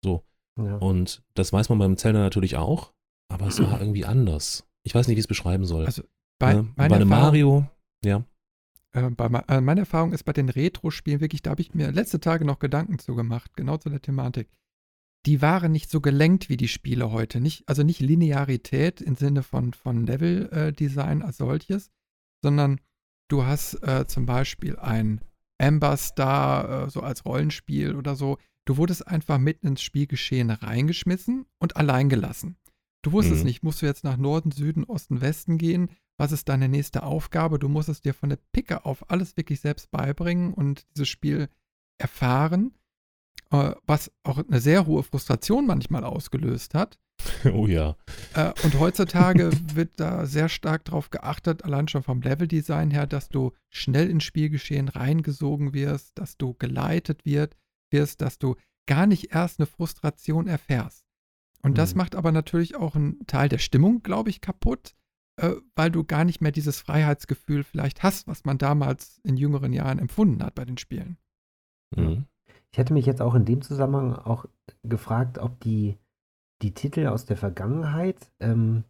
So. Ja. Und das weiß man beim Zelda natürlich auch, aber es war irgendwie anders. Ich weiß nicht, wie ich es beschreiben soll. Also bei, ja, bei einem Mario, ja. Äh, bei, äh, meine Erfahrung ist bei den Retro-Spielen wirklich, da habe ich mir letzte Tage noch Gedanken zu gemacht, genau zu der Thematik. die waren nicht so gelenkt wie die Spiele heute. Nicht, also nicht Linearität im Sinne von, von Level-Design als solches, sondern du hast äh, zum Beispiel ein Amber Star, äh, so als Rollenspiel oder so. Du wurdest einfach mitten ins Spielgeschehen reingeschmissen und allein gelassen. Du wusstest Mhm. nicht, musst du jetzt nach Norden, Süden, Osten, Westen gehen? Was ist deine nächste Aufgabe? Du musstest dir von der Picke auf alles wirklich selbst beibringen und dieses Spiel erfahren, äh, was auch eine sehr hohe Frustration manchmal ausgelöst hat. Oh ja. Äh, und heutzutage wird da sehr stark darauf geachtet, allein schon vom Leveldesign her, dass du schnell ins Spielgeschehen reingesogen wirst, dass du geleitet wird, wirst, dass du gar nicht erst eine Frustration erfährst. Und das Mhm. macht aber natürlich auch einen Teil der Stimmung, glaube ich, kaputt, äh, weil du gar nicht mehr dieses Freiheitsgefühl vielleicht hast, was man damals in jüngeren Jahren empfunden hat bei den Spielen. Mhm. Ich hätte mich jetzt auch in dem Zusammenhang auch gefragt, ob die, die Titel aus der Vergangenheit ähm,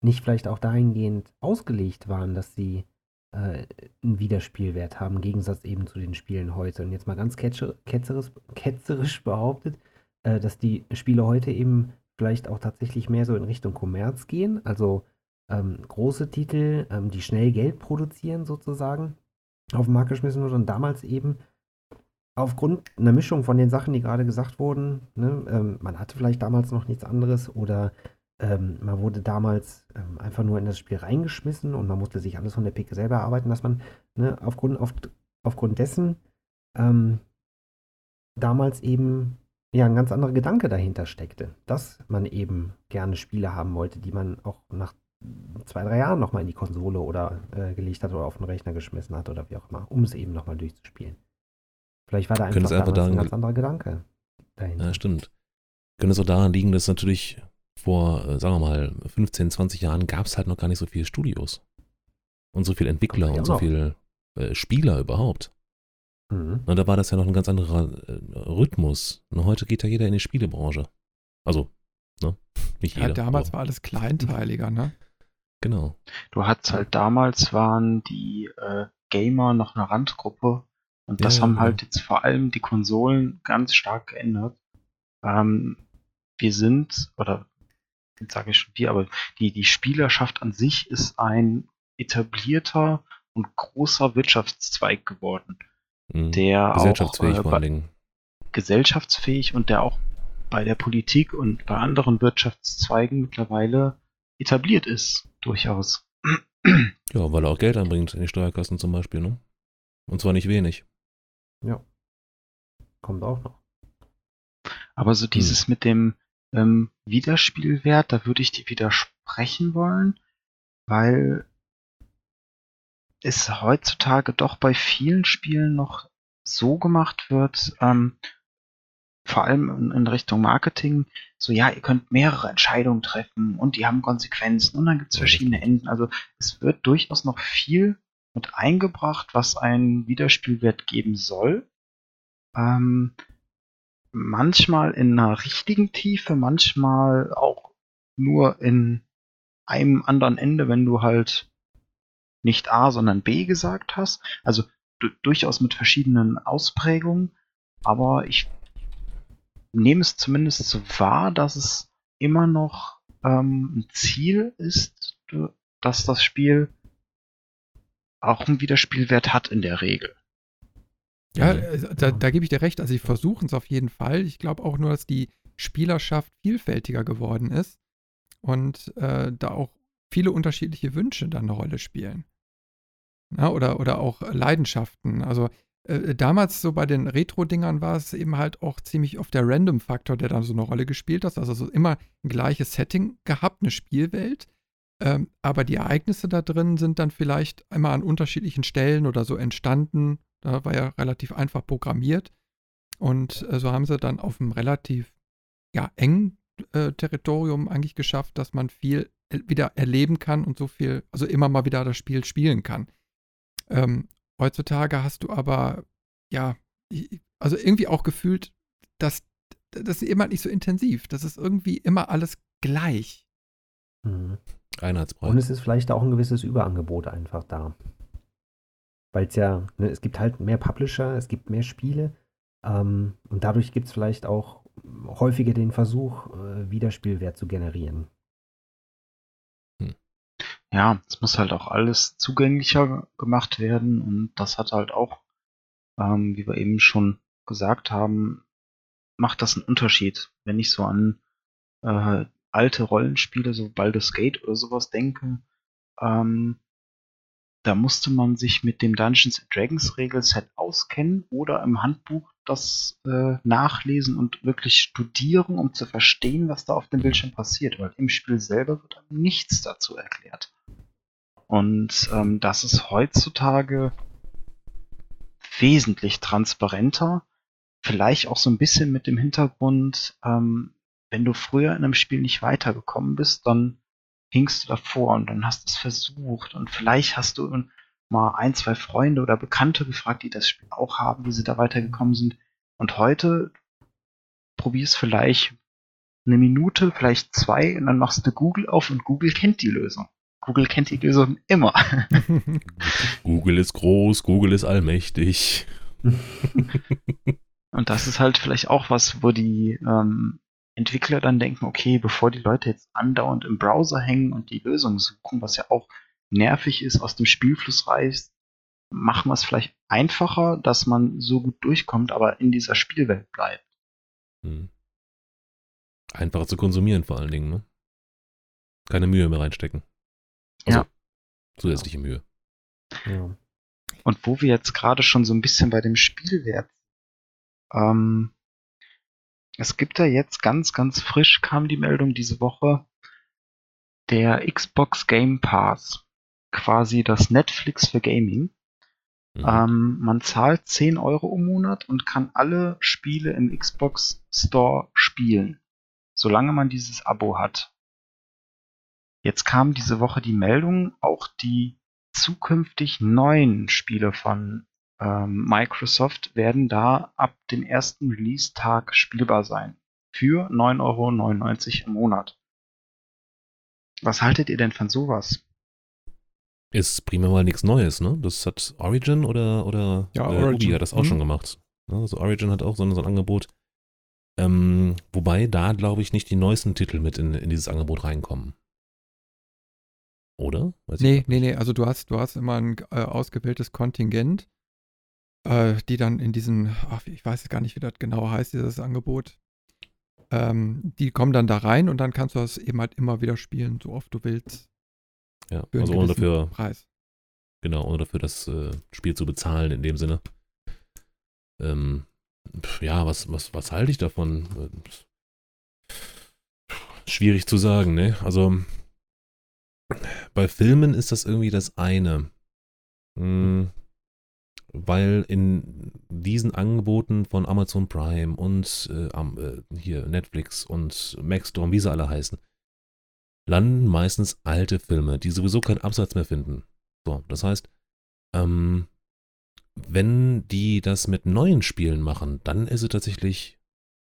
nicht vielleicht auch dahingehend ausgelegt waren, dass sie äh, einen Wiederspielwert haben, im Gegensatz eben zu den Spielen heute. Und jetzt mal ganz ketzerisch, ketzerisch behauptet, äh, dass die Spiele heute eben vielleicht auch tatsächlich mehr so in Richtung Kommerz gehen, also ähm, große Titel, ähm, die schnell Geld produzieren sozusagen, auf den Markt geschmissen wurden und damals eben aufgrund einer Mischung von den Sachen, die gerade gesagt wurden, ne, ähm, man hatte vielleicht damals noch nichts anderes oder ähm, man wurde damals ähm, einfach nur in das Spiel reingeschmissen und man musste sich alles von der Picke selber erarbeiten, dass man ne, aufgrund, auf, aufgrund dessen ähm, damals eben ja ein ganz anderer Gedanke dahinter steckte, dass man eben gerne Spiele haben wollte, die man auch nach zwei, drei Jahren nochmal in die Konsole oder äh, gelegt hat oder auf den Rechner geschmissen hat oder wie auch immer, um es eben nochmal durchzuspielen. Vielleicht war da einfach, einfach damals ein daran ganz anderer Gedanke dahinter. Ja, stimmt. Könnte es auch daran liegen, dass natürlich vor, äh, sagen wir mal, 15, 20 Jahren gab es halt noch gar nicht so viele Studios. Und so viele Entwickler ja und so noch. viele äh, Spieler überhaupt. Mhm. Und da war das ja noch ein ganz anderer äh, Rhythmus. Und heute geht ja jeder in die Spielebranche. Also, ne? Nicht Ja, jeder. damals aber- war alles kleinteiliger, ne? Genau. Du hattest halt damals waren die äh, Gamer noch eine Randgruppe und das Ja, haben genau. halt jetzt vor allem die Konsolen ganz stark geändert. Ähm, wir sind, oder jetzt sage ich schon wir, aber die, die Spielerschaft an sich ist ein etablierter und großer Wirtschaftszweig geworden, Mhm. der Gesellschaftsfähig auch äh, gesellschaftsfähig und der auch bei der Politik und bei anderen Wirtschaftszweigen mittlerweile etabliert ist, durchaus. Ja, weil er auch Geld anbringt in die Steuerkassen zum Beispiel, ne? Und zwar nicht wenig. Ja. Kommt auch noch. Aber so dieses mit dem ähm, Wiederspielwert, da würde ich dir widersprechen wollen, weil es heutzutage doch bei vielen Spielen noch so gemacht wird, ähm, vor allem in, Richtung Marketing, so ja, ihr könnt mehrere Entscheidungen treffen und die haben Konsequenzen und dann gibt es verschiedene. Enden. Also es wird durchaus noch viel mit eingebracht, was einen Wiederspielwert geben soll. Ähm, manchmal in einer richtigen Tiefe, manchmal auch nur in einem anderen Ende, wenn du halt nicht A, sondern B gesagt hast. Also du, durchaus mit verschiedenen Ausprägungen, aber ich nehme es zumindest so wahr, dass es immer noch ähm, ein Ziel ist, dass das Spiel auch einen Wiederspielwert hat in der Regel. Ja, äh, da, da gebe ich dir recht. Also, sie versuchen es auf jeden Fall. Ich glaube auch nur, dass die Spielerschaft vielfältiger geworden ist und äh, da auch viele unterschiedliche Wünsche dann eine Rolle spielen. Ja, oder, oder auch Leidenschaften. Also, äh, damals so bei den Retro-Dingern war es eben halt auch ziemlich oft der Random-Faktor, der dann so eine Rolle gespielt hat. Also, so immer ein gleiches Setting gehabt, eine Spielwelt. Ähm, aber die Ereignisse da drin sind dann vielleicht einmal an unterschiedlichen Stellen oder so entstanden. Da war ja relativ einfach programmiert. Und äh, so haben sie dann auf einem relativ ja, engen äh, Territorium eigentlich geschafft, dass man viel äh, wieder erleben kann und so viel, also immer mal wieder das Spiel spielen kann. Ähm, heutzutage hast du aber, ja, also irgendwie auch gefühlt, dass das ist immer nicht so intensiv. Das ist irgendwie immer alles gleich. Mhm. Einheitsbrei. Und es ist vielleicht auch ein gewisses Überangebot einfach da. Weil es ja, ne, es gibt halt mehr Publisher, es gibt mehr Spiele ähm, und dadurch gibt es vielleicht auch häufiger den Versuch, äh, Wiederspielwert zu generieren. Ja, es muss halt auch alles zugänglicher gemacht werden und das hat halt auch, ähm, wie wir eben schon gesagt haben, macht das einen Unterschied. Wenn ich so an äh, alte Rollenspiele, so Baldur's Gate oder sowas denke, ähm, da musste man sich mit dem Dungeons Dragons Regelset auskennen oder im Handbuch das äh, nachlesen und wirklich studieren, um zu verstehen, was da auf dem Bildschirm passiert, weil im Spiel selber wird nichts dazu erklärt. Und ähm, das ist heutzutage wesentlich transparenter, vielleicht auch so ein bisschen mit dem Hintergrund, ähm, wenn du früher in einem Spiel nicht weitergekommen bist, dann hingst du davor und dann hast du es versucht und vielleicht hast du mal ein, zwei Freunde oder Bekannte gefragt, die das Spiel auch haben, wie sie da weitergekommen sind. Und heute probierst vielleicht eine Minute, vielleicht zwei und dann machst du Google auf und Google kennt die Lösung. Google kennt die Lösung immer. Google ist groß, Google ist allmächtig. und das ist halt vielleicht auch was, wo die ähm, Entwickler dann denken, okay, bevor die Leute jetzt andauernd im Browser hängen und die Lösung suchen, was ja auch nervig ist, aus dem Spielfluss reißt, machen wir es vielleicht einfacher, dass man so gut durchkommt, aber in dieser Spielwelt bleibt. Hm. Einfacher zu konsumieren vor allen Dingen, ne? Keine Mühe mehr reinstecken. Also, ja. Zusätzliche Mühe. Ja. Und wo wir jetzt gerade schon so ein bisschen bei dem Spielwert ähm, es gibt da jetzt ganz, ganz frisch kam die Meldung diese Woche, der Xbox Game Pass, quasi das Netflix für Gaming. Mhm. Ähm, man zahlt 10 Euro im Monat und kann alle Spiele im Xbox Store spielen, solange man dieses Abo hat. Jetzt kam diese Woche die Meldung, auch die zukünftig neuen Spiele von ähm, Microsoft werden da ab dem ersten Release-Tag spielbar sein. Für 9,99 Euro im Monat. Was haltet ihr denn von sowas? Ist prima mal nichts Neues, ne? Das hat Origin oder, oder ja, äh, Origin. Ubi hat das auch mhm. schon gemacht. Also Origin hat auch so ein, so ein Angebot. Ähm, wobei da, glaube ich, nicht die neuesten Titel mit in, in dieses Angebot reinkommen. Oder? Weiß nee, nee, nee. Also du hast, du hast immer ein äh, ausgewähltes Kontingent äh, die dann in diesem, ach, ich weiß gar nicht, wie das genau heißt, dieses Angebot, ähm, die kommen dann da rein und dann kannst du das eben halt immer wieder spielen, so oft du willst. Ja, also ohne dafür, Preis. Genau, ohne dafür das äh, Spiel zu bezahlen in dem Sinne. Ähm, ja, was, was, was halte ich davon? Schwierig zu sagen, ne? Also bei Filmen ist das irgendwie das eine. Hm, weil in diesen Angeboten von Amazon Prime und äh, äh, hier Netflix und Maxstorm, wie sie alle heißen, landen meistens alte Filme, die sowieso keinen Absatz mehr finden. So, das heißt, ähm, wenn die das mit neuen Spielen machen, dann ist es tatsächlich,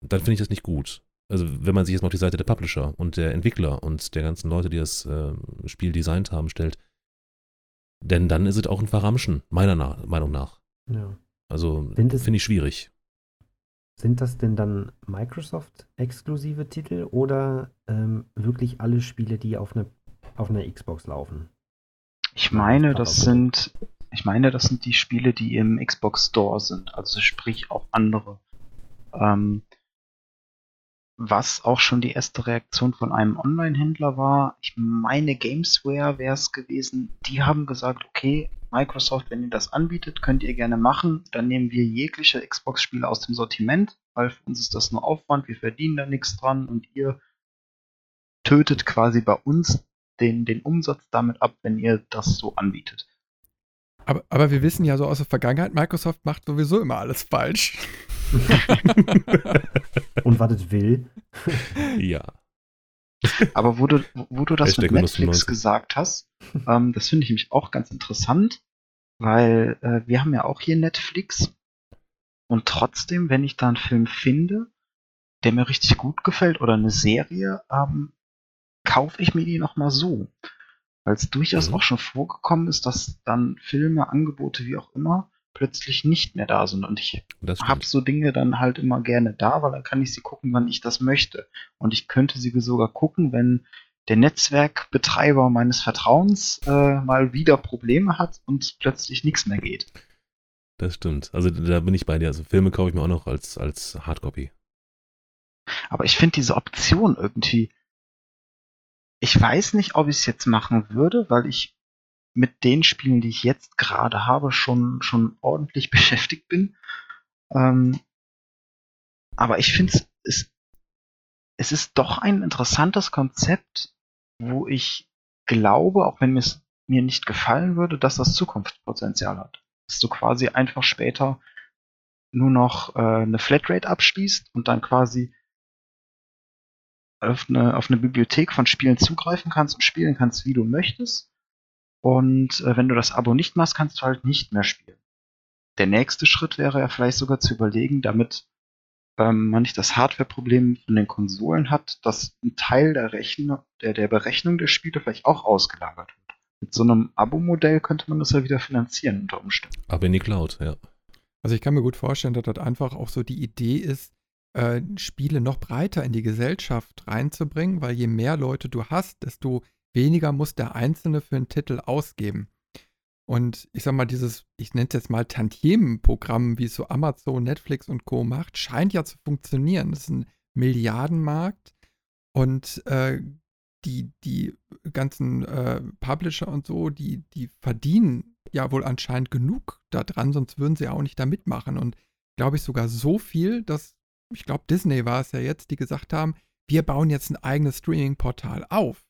dann finde ich das nicht gut. Also wenn man sich jetzt mal auf die Seite der Publisher und der Entwickler und der ganzen Leute, die das äh, Spiel designt haben, stellt, denn dann ist es auch ein Verramschen, meiner Na Meinung nach. Ja. Also finde ich schwierig. Sind das denn dann Microsoft-exklusive Titel oder ähm, wirklich alle Spiele, die auf, eine, auf einer Xbox laufen? Ich meine, das sind, ich meine, das sind die Spiele, die im Xbox Store sind, also sprich auch andere. Ähm, was auch schon die erste Reaktion von einem Online-Händler war. Ich meine, Gamesware wäre es gewesen. Die haben gesagt, okay, Microsoft, wenn ihr das anbietet, könnt ihr gerne machen. Dann nehmen wir jegliche Xbox-Spiele aus dem Sortiment, weil für uns ist das nur Aufwand, wir verdienen da nichts dran und ihr tötet quasi bei uns den, den Umsatz damit ab, wenn ihr das so anbietet. Aber, aber wir wissen ja so aus der Vergangenheit, Microsoft macht sowieso immer alles falsch. Und was es will. ja. Aber wo du, wo du das Hashtag mit Netflix gesagt hast, ähm, das finde ich nämlich auch ganz interessant, weil äh, wir haben ja auch hier Netflix und trotzdem, wenn ich da einen Film finde, der mir richtig gut gefällt oder eine Serie, ähm, kaufe ich mir die nochmal so. Weil es durchaus mhm. auch schon vorgekommen ist, dass dann Filme, Angebote, wie auch immer, plötzlich nicht mehr da sind. Und ich habe so Dinge dann halt immer gerne da, weil dann kann ich sie gucken, wann ich das möchte. Und ich könnte sie sogar gucken, wenn der Netzwerkbetreiber meines Vertrauens äh, mal wieder Probleme hat und plötzlich nichts mehr geht. Das stimmt. Also da bin ich bei dir. Also Filme kaufe ich mir auch noch als, als Hardcopy. Aber ich finde diese Option irgendwie. Ich weiß nicht, ob ich es jetzt machen würde, weil ich mit den Spielen, die ich jetzt gerade habe, schon, schon ordentlich beschäftigt bin. Ähm, aber ich finde es, es, ist doch ein interessantes Konzept, wo ich glaube, auch wenn es mir nicht gefallen würde, dass das Zukunftspotenzial hat. Dass du quasi einfach später nur noch äh, eine Flatrate abschließt und dann quasi auf eine, auf eine Bibliothek von Spielen zugreifen kannst und spielen kannst, wie du möchtest. Und äh, wenn du das Abo nicht machst, kannst du halt nicht mehr spielen. Der nächste Schritt wäre ja vielleicht sogar zu überlegen, damit ähm, man nicht das Hardware-Problem von den Konsolen hat, dass ein Teil der, Rechner, der, der Berechnung der Spiele vielleicht auch ausgelagert wird. Mit so einem Abo-Modell könnte man das ja wieder finanzieren unter Umständen. Aber in die Cloud, ja. Also ich kann mir gut vorstellen, dass das einfach auch so die Idee ist, äh, Spiele noch breiter in die Gesellschaft reinzubringen, weil je mehr Leute du hast, desto weniger muss der Einzelne für einen Titel ausgeben. Und ich sag mal, dieses, ich nenne es jetzt mal Tantiemen-Programm, wie es so Amazon, Netflix und Co. macht, scheint ja zu funktionieren. Das ist ein Milliardenmarkt und äh, die, die ganzen äh, Publisher und so, die, die verdienen ja wohl anscheinend genug daran, sonst würden sie auch nicht da mitmachen. Und glaube ich sogar so viel, dass, ich glaube, Disney war es ja jetzt, die gesagt haben, wir bauen jetzt ein eigenes Streaming-Portal auf.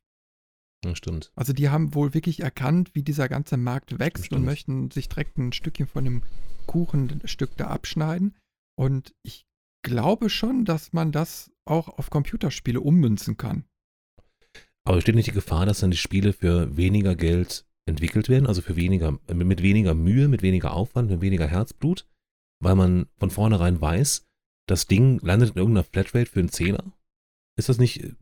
Ja stimmt. Also die haben wohl wirklich erkannt, wie dieser ganze Markt wächst Stimmt. und möchten sich direkt ein Stückchen von dem Kuchenstück da abschneiden. Und ich glaube schon, dass man das auch auf Computerspiele ummünzen kann. Aber besteht nicht die Gefahr, dass dann die Spiele für weniger Geld entwickelt werden, also für weniger, mit weniger Mühe, mit weniger Aufwand, mit weniger Herzblut, weil man von vornherein weiß, das Ding landet in irgendeiner Flatrate für einen Zehner? Ist das nicht äh,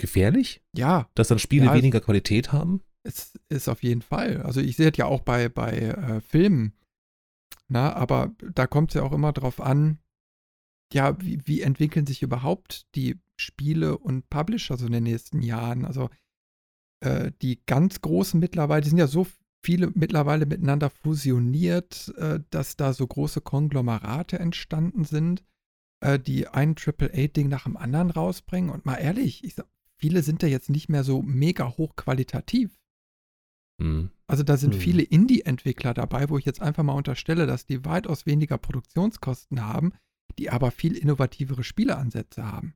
gefährlich, Ja, dass dann Spiele Ja, weniger Qualität haben? es ist auf jeden Fall. Also ich sehe es ja auch bei, bei äh, Filmen. Na, aber da kommt es ja auch immer drauf an, ja, wie, wie entwickeln sich überhaupt die Spiele und Publisher so in den nächsten Jahren? Also äh, die ganz großen mittlerweile, die sind ja so viele mittlerweile miteinander fusioniert, äh, dass da so große Konglomerate entstanden sind, äh, die ein AAA-Ding nach dem anderen rausbringen. Und mal ehrlich, ich sag, viele sind ja jetzt nicht mehr so mega hochqualitativ. Hm. Also da sind Hm. viele Indie-Entwickler dabei, wo ich jetzt einfach mal unterstelle, dass die weitaus weniger Produktionskosten haben, die aber viel innovativere Spieleansätze haben.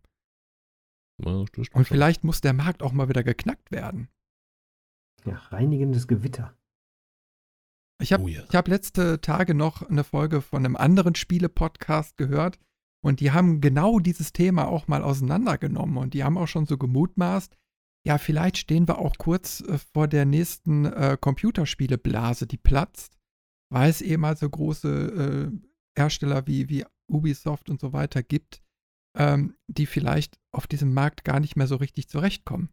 Ja, Und schon. vielleicht muss der Markt auch mal wieder geknackt werden. Ja, reinigendes Gewitter. Ich habe Oh ja. ich hab letzte Tage noch eine Folge von einem anderen Spiele-Podcast gehört und die haben genau dieses Thema auch mal auseinandergenommen und die haben auch schon so gemutmaßt, ja, vielleicht stehen wir auch kurz äh, vor der nächsten äh, Computerspieleblase, die platzt, weil es eben halt so große äh, Hersteller wie, wie Ubisoft und so weiter gibt, ähm, die vielleicht auf diesem Markt gar nicht mehr so richtig zurechtkommen.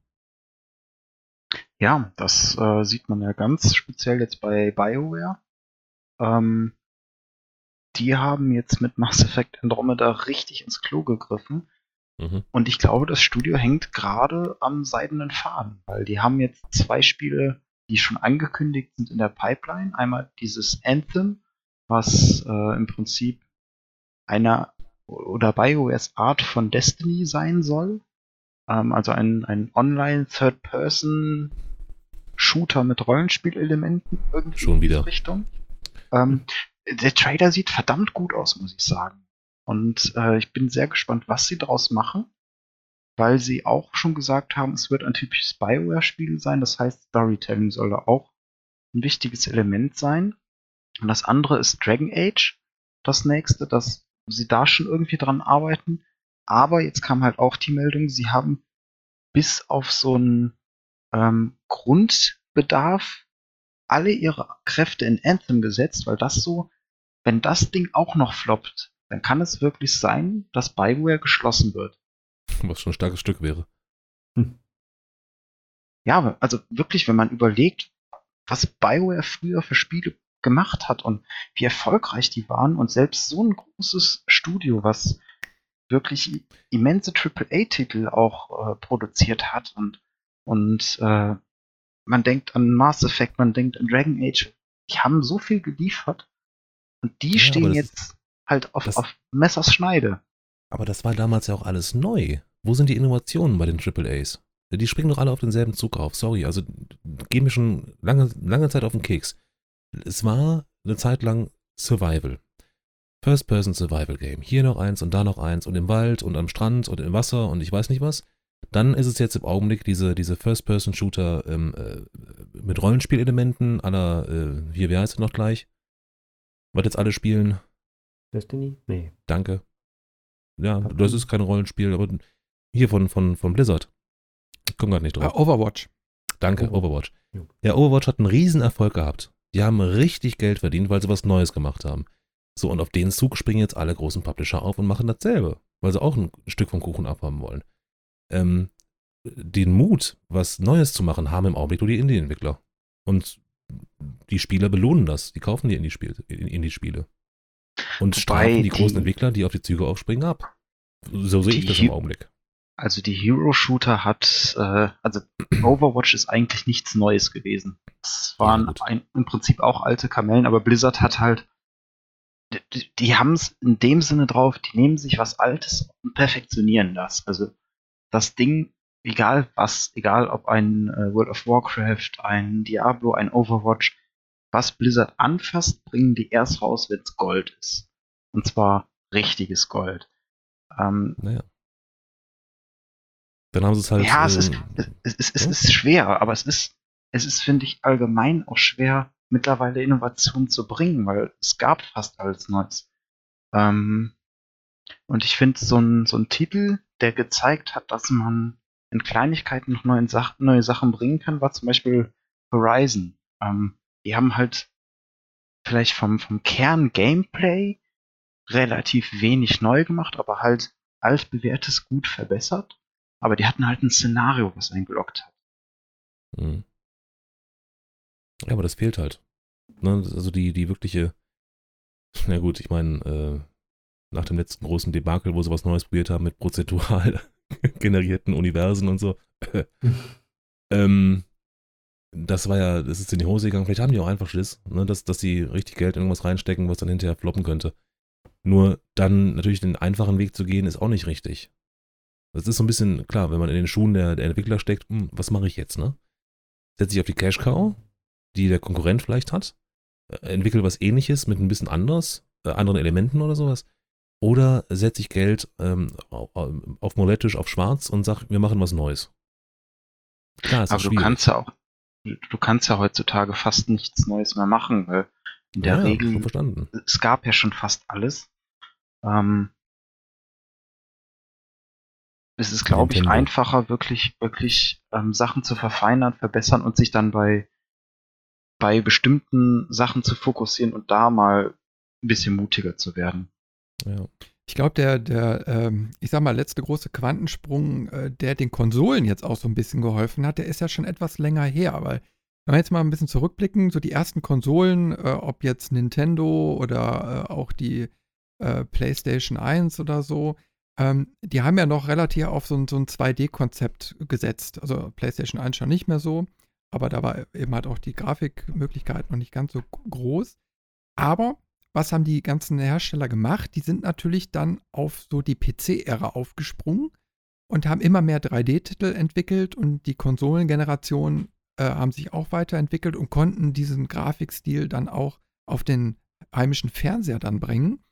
Ja, das äh, sieht man ja ganz speziell jetzt bei BioWare. Ähm, die haben jetzt mit Mass Effect Andromeda richtig ins Klo gegriffen. Mhm. Und ich glaube, das Studio hängt gerade am seidenen Faden, weil die haben jetzt zwei Spiele, die schon angekündigt sind in der Pipeline. Einmal dieses Anthem, was äh, im Prinzip einer oder BioWares Art von Destiny sein soll. Ähm, also ein, ein Online-Third-Person-Shooter mit Rollenspielelementen irgendwie Schon in wieder. Richtung. Ähm, der Trailer sieht verdammt gut aus, muss ich sagen. Und äh, ich bin sehr gespannt, was sie daraus machen, weil sie auch schon gesagt haben, es wird ein typisches Bioware-Spiel sein. Das heißt, Storytelling soll da auch ein wichtiges Element sein. Und das andere ist Dragon Age, das nächste, dass sie da schon irgendwie dran arbeiten. Aber jetzt kam halt auch die Meldung, sie haben bis auf so einen ähm, Grundbedarf alle ihre Kräfte in Anthem gesetzt, weil das so, wenn das Ding auch noch floppt, dann kann es wirklich sein, dass Bioware geschlossen wird. Was schon ein starkes Stück wäre. Ja, also wirklich, wenn man überlegt, was Bioware früher für Spiele gemacht hat und wie erfolgreich die waren. Und selbst so ein großes Studio, was wirklich immense AAA-Titel auch äh, produziert hat und, und äh, man denkt an Mass Effect, man denkt an Dragon Age, die haben so viel geliefert und die Ja, stehen jetzt halt auf, das- auf Messers Schneide. Aber das war damals ja auch alles neu. Wo sind die Innovationen bei den AAAs? Die springen doch alle auf denselben Zug auf. Sorry, also gehen mir schon lange, lange Zeit auf den Keks. Es war eine Zeit lang Survival. First-Person-Survival-Game. Hier noch eins und da noch eins und im Wald und am Strand und im Wasser und ich weiß nicht was. Dann ist es jetzt im Augenblick diese, diese First-Person-Shooter ähm, äh, mit Rollenspielelementen aller, äh, hier, wie heißt es noch gleich? Was jetzt alle spielen? Destiny? Nee. Danke. Ja, PUBG? das ist kein Rollenspiel, aber hier von, von, von Blizzard. Ich komme gerade nicht drauf. Overwatch. Danke, Overwatch. Overwatch. Ja, Overwatch hat einen riesen Erfolg gehabt. Die haben richtig Geld verdient, weil sie was Neues gemacht haben. So, und auf den Zug springen jetzt alle großen Publisher auf und machen dasselbe, weil sie auch ein Stück vom Kuchen abhaben wollen. Ähm, den Mut, was Neues zu machen, haben im Augenblick nur die Indie-Entwickler. Und die Spieler belohnen das. Die kaufen die Indie-Spiele. Indie-Spiele. Und strafen die großen die- Entwickler, die auf die Züge aufspringen, ab. So sehe ich das im Augenblick. Also die Hero-Shooter hat, äh, also Overwatch ist eigentlich nichts Neues gewesen. Es waren gut. ein, im Prinzip auch alte Kamellen, aber Blizzard hat halt, die, die, die haben es in dem Sinne drauf, die nehmen sich was Altes und perfektionieren das. Also das Ding, egal was, egal ob ein äh, World of Warcraft, ein Diablo, ein Overwatch, was Blizzard anfasst, bringen die erst raus, wenn es Gold ist. Und zwar richtiges Gold. Ähm, Naja. Dann haben sie es halt. ja, es ist, ähm, es, es, es ja. ist schwer, aber es ist, es ist, finde ich, allgemein auch schwer, mittlerweile Innovationen zu bringen, weil es gab fast alles Neues. Ähm, und ich finde, so ein, so ein Titel, der gezeigt hat, dass man in Kleinigkeiten noch neue, Sach neue Sachen bringen kann, war zum Beispiel Horizon. Ähm, die haben halt vielleicht vom, vom Kern-Gameplay relativ wenig neu gemacht, aber halt altbewährtes gut verbessert. Aber die hatten halt ein Szenario, was eingeloggt hat. Mhm. Ja, aber das fehlt halt. Ne? Also die, die wirkliche, na gut, ich meine, äh, nach dem letzten großen Debakel, wo sie was Neues probiert haben mit prozedural generierten Universen und so, ähm, das war ja, das ist in die Hose gegangen. Vielleicht haben die auch einfach Schiss, ne? dass, dass sie richtig Geld in irgendwas reinstecken, was dann hinterher floppen könnte. Nur dann natürlich den einfachen Weg zu gehen, ist auch nicht richtig. Das ist so ein bisschen, klar, wenn man in den Schuhen der, der Entwickler steckt, hm, was mache ich jetzt, ne? Setze ich auf die Cash Cow, die der Konkurrent vielleicht hat, äh, entwickle was ähnliches mit ein bisschen anders, äh, anderen Elementen oder sowas. Oder setze ich Geld ähm, auf, Mollettisch, auf Schwarz und sag, wir machen was Neues. Klar, Aber ist du kannst ja auch, du kannst ja heutzutage fast nichts Neues mehr machen, weil in der ja, Regel, verstanden. es gab ja schon fast alles. Ähm, es ist, glaube ich, einfacher, wirklich, wirklich ähm, Sachen zu verfeinern, verbessern und sich dann bei, bei bestimmten Sachen zu fokussieren und da mal ein bisschen mutiger zu werden. Ja. Ich glaube, der, der ähm, ich sag mal, letzte große Quantensprung, äh, der den Konsolen jetzt auch so ein bisschen geholfen hat, der ist ja schon etwas länger her, weil wenn wir jetzt mal ein bisschen zurückblicken, so die ersten Konsolen, äh, ob jetzt Nintendo oder äh, auch die äh, PlayStation 1 oder so, ähm, die haben ja noch relativ auf so ein, so ein 2D-Konzept gesetzt. Also PlayStation 1 schon nicht mehr so, aber da war eben halt auch die Grafikmöglichkeit noch nicht ganz so groß. Aber was haben die ganzen Hersteller gemacht? Die sind natürlich dann auf so die PC-Ära aufgesprungen und haben immer mehr 3D-Titel entwickelt und die Konsolengeneration äh, haben sich auch weiterentwickelt und konnten diesen Grafikstil dann auch auf den heimischen Fernseher dann bringen.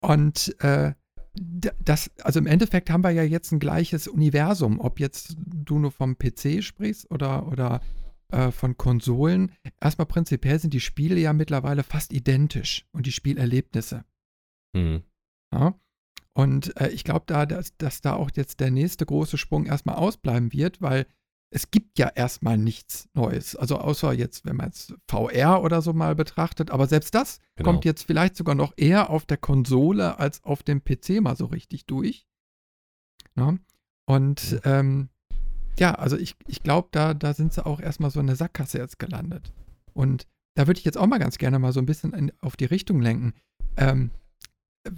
Und äh, das, also im Endeffekt haben wir ja jetzt ein gleiches Universum, ob jetzt du nur vom PC sprichst oder, oder äh, von Konsolen. Erstmal prinzipiell sind die Spiele ja mittlerweile fast identisch und die Spielerlebnisse. Hm. Ja? Und äh, ich glaube da, dass, dass da auch jetzt der nächste große Sprung erstmal ausbleiben wird, weil es gibt ja erstmal nichts Neues. Also außer jetzt, wenn man jetzt VR oder so mal betrachtet, aber selbst das Genau. kommt jetzt vielleicht sogar noch eher auf der Konsole als auf dem PC mal so richtig durch. Ja? Und ähm, ja, also ich, ich glaube, da, da sind sie auch erstmal so in der Sackgasse jetzt gelandet. Und da würde ich jetzt auch mal ganz gerne mal so ein bisschen in, auf die Richtung lenken. Ähm,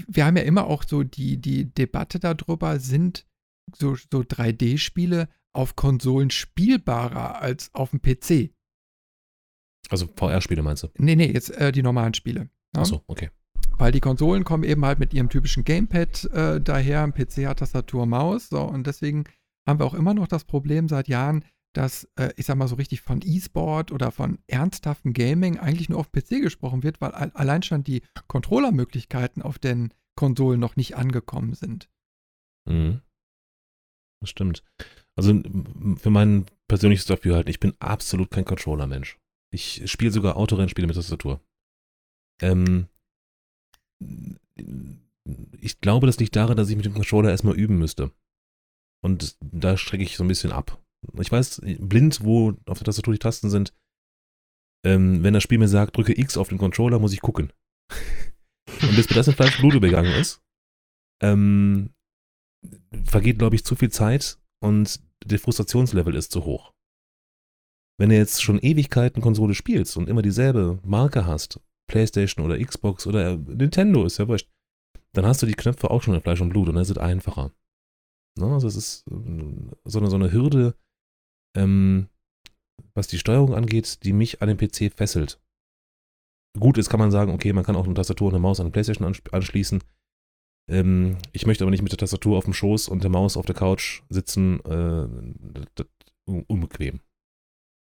wir haben ja immer auch so die, die Debatte darüber, sind so, so 3D-Spiele auf Konsolen spielbarer als auf dem PC? Also VR-Spiele meinst du? Nee, nee, jetzt äh, die normalen Spiele. Ja? Achso, okay. Weil die Konsolen kommen eben halt mit ihrem typischen Gamepad äh, daher, ein PC hat Tastatur, Maus, so, und deswegen haben wir auch immer noch das Problem seit Jahren, dass, äh, ich sag mal so richtig von E-Sport oder von ernsthaftem Gaming eigentlich nur auf PC gesprochen wird, weil allein schon die Controllermöglichkeiten auf den Konsolen noch nicht angekommen sind. Mhm. Das stimmt. Also für mein persönliches Dafürhalten, ich bin absolut kein Controller-Mensch. Ich spiele sogar Autorennspiele mit Tastatur. Ähm, ich glaube, das liegt daran, dass ich mit dem Controller erstmal üben müsste. Und da strecke ich so ein bisschen ab. Ich weiß blind, wo auf der Tastatur die Tasten sind. Ähm, wenn das Spiel mir sagt, drücke X auf den Controller, muss ich gucken. Und bis mir das in Fleisch Blut übergegangen ist, ähm, vergeht, glaube ich, zu viel Zeit und der Frustrationslevel ist zu hoch. Wenn du jetzt schon Ewigkeiten Konsole spielst und immer dieselbe Marke hast, PlayStation oder Xbox oder Nintendo, ist ja wurscht, dann hast du die Knöpfe auch schon in Fleisch und Blut und dann ist einfacher. Ne? Also es ist äh, so eine, so eine Hürde, ähm, was die Steuerung angeht, die mich an den PC fesselt. Gut, jetzt kann man sagen, okay, man kann auch eine Tastatur und eine Maus an den PlayStation anschließen. Ähm, ich möchte aber nicht mit der Tastatur auf dem Schoß und der Maus auf der Couch sitzen. Äh, unbequem.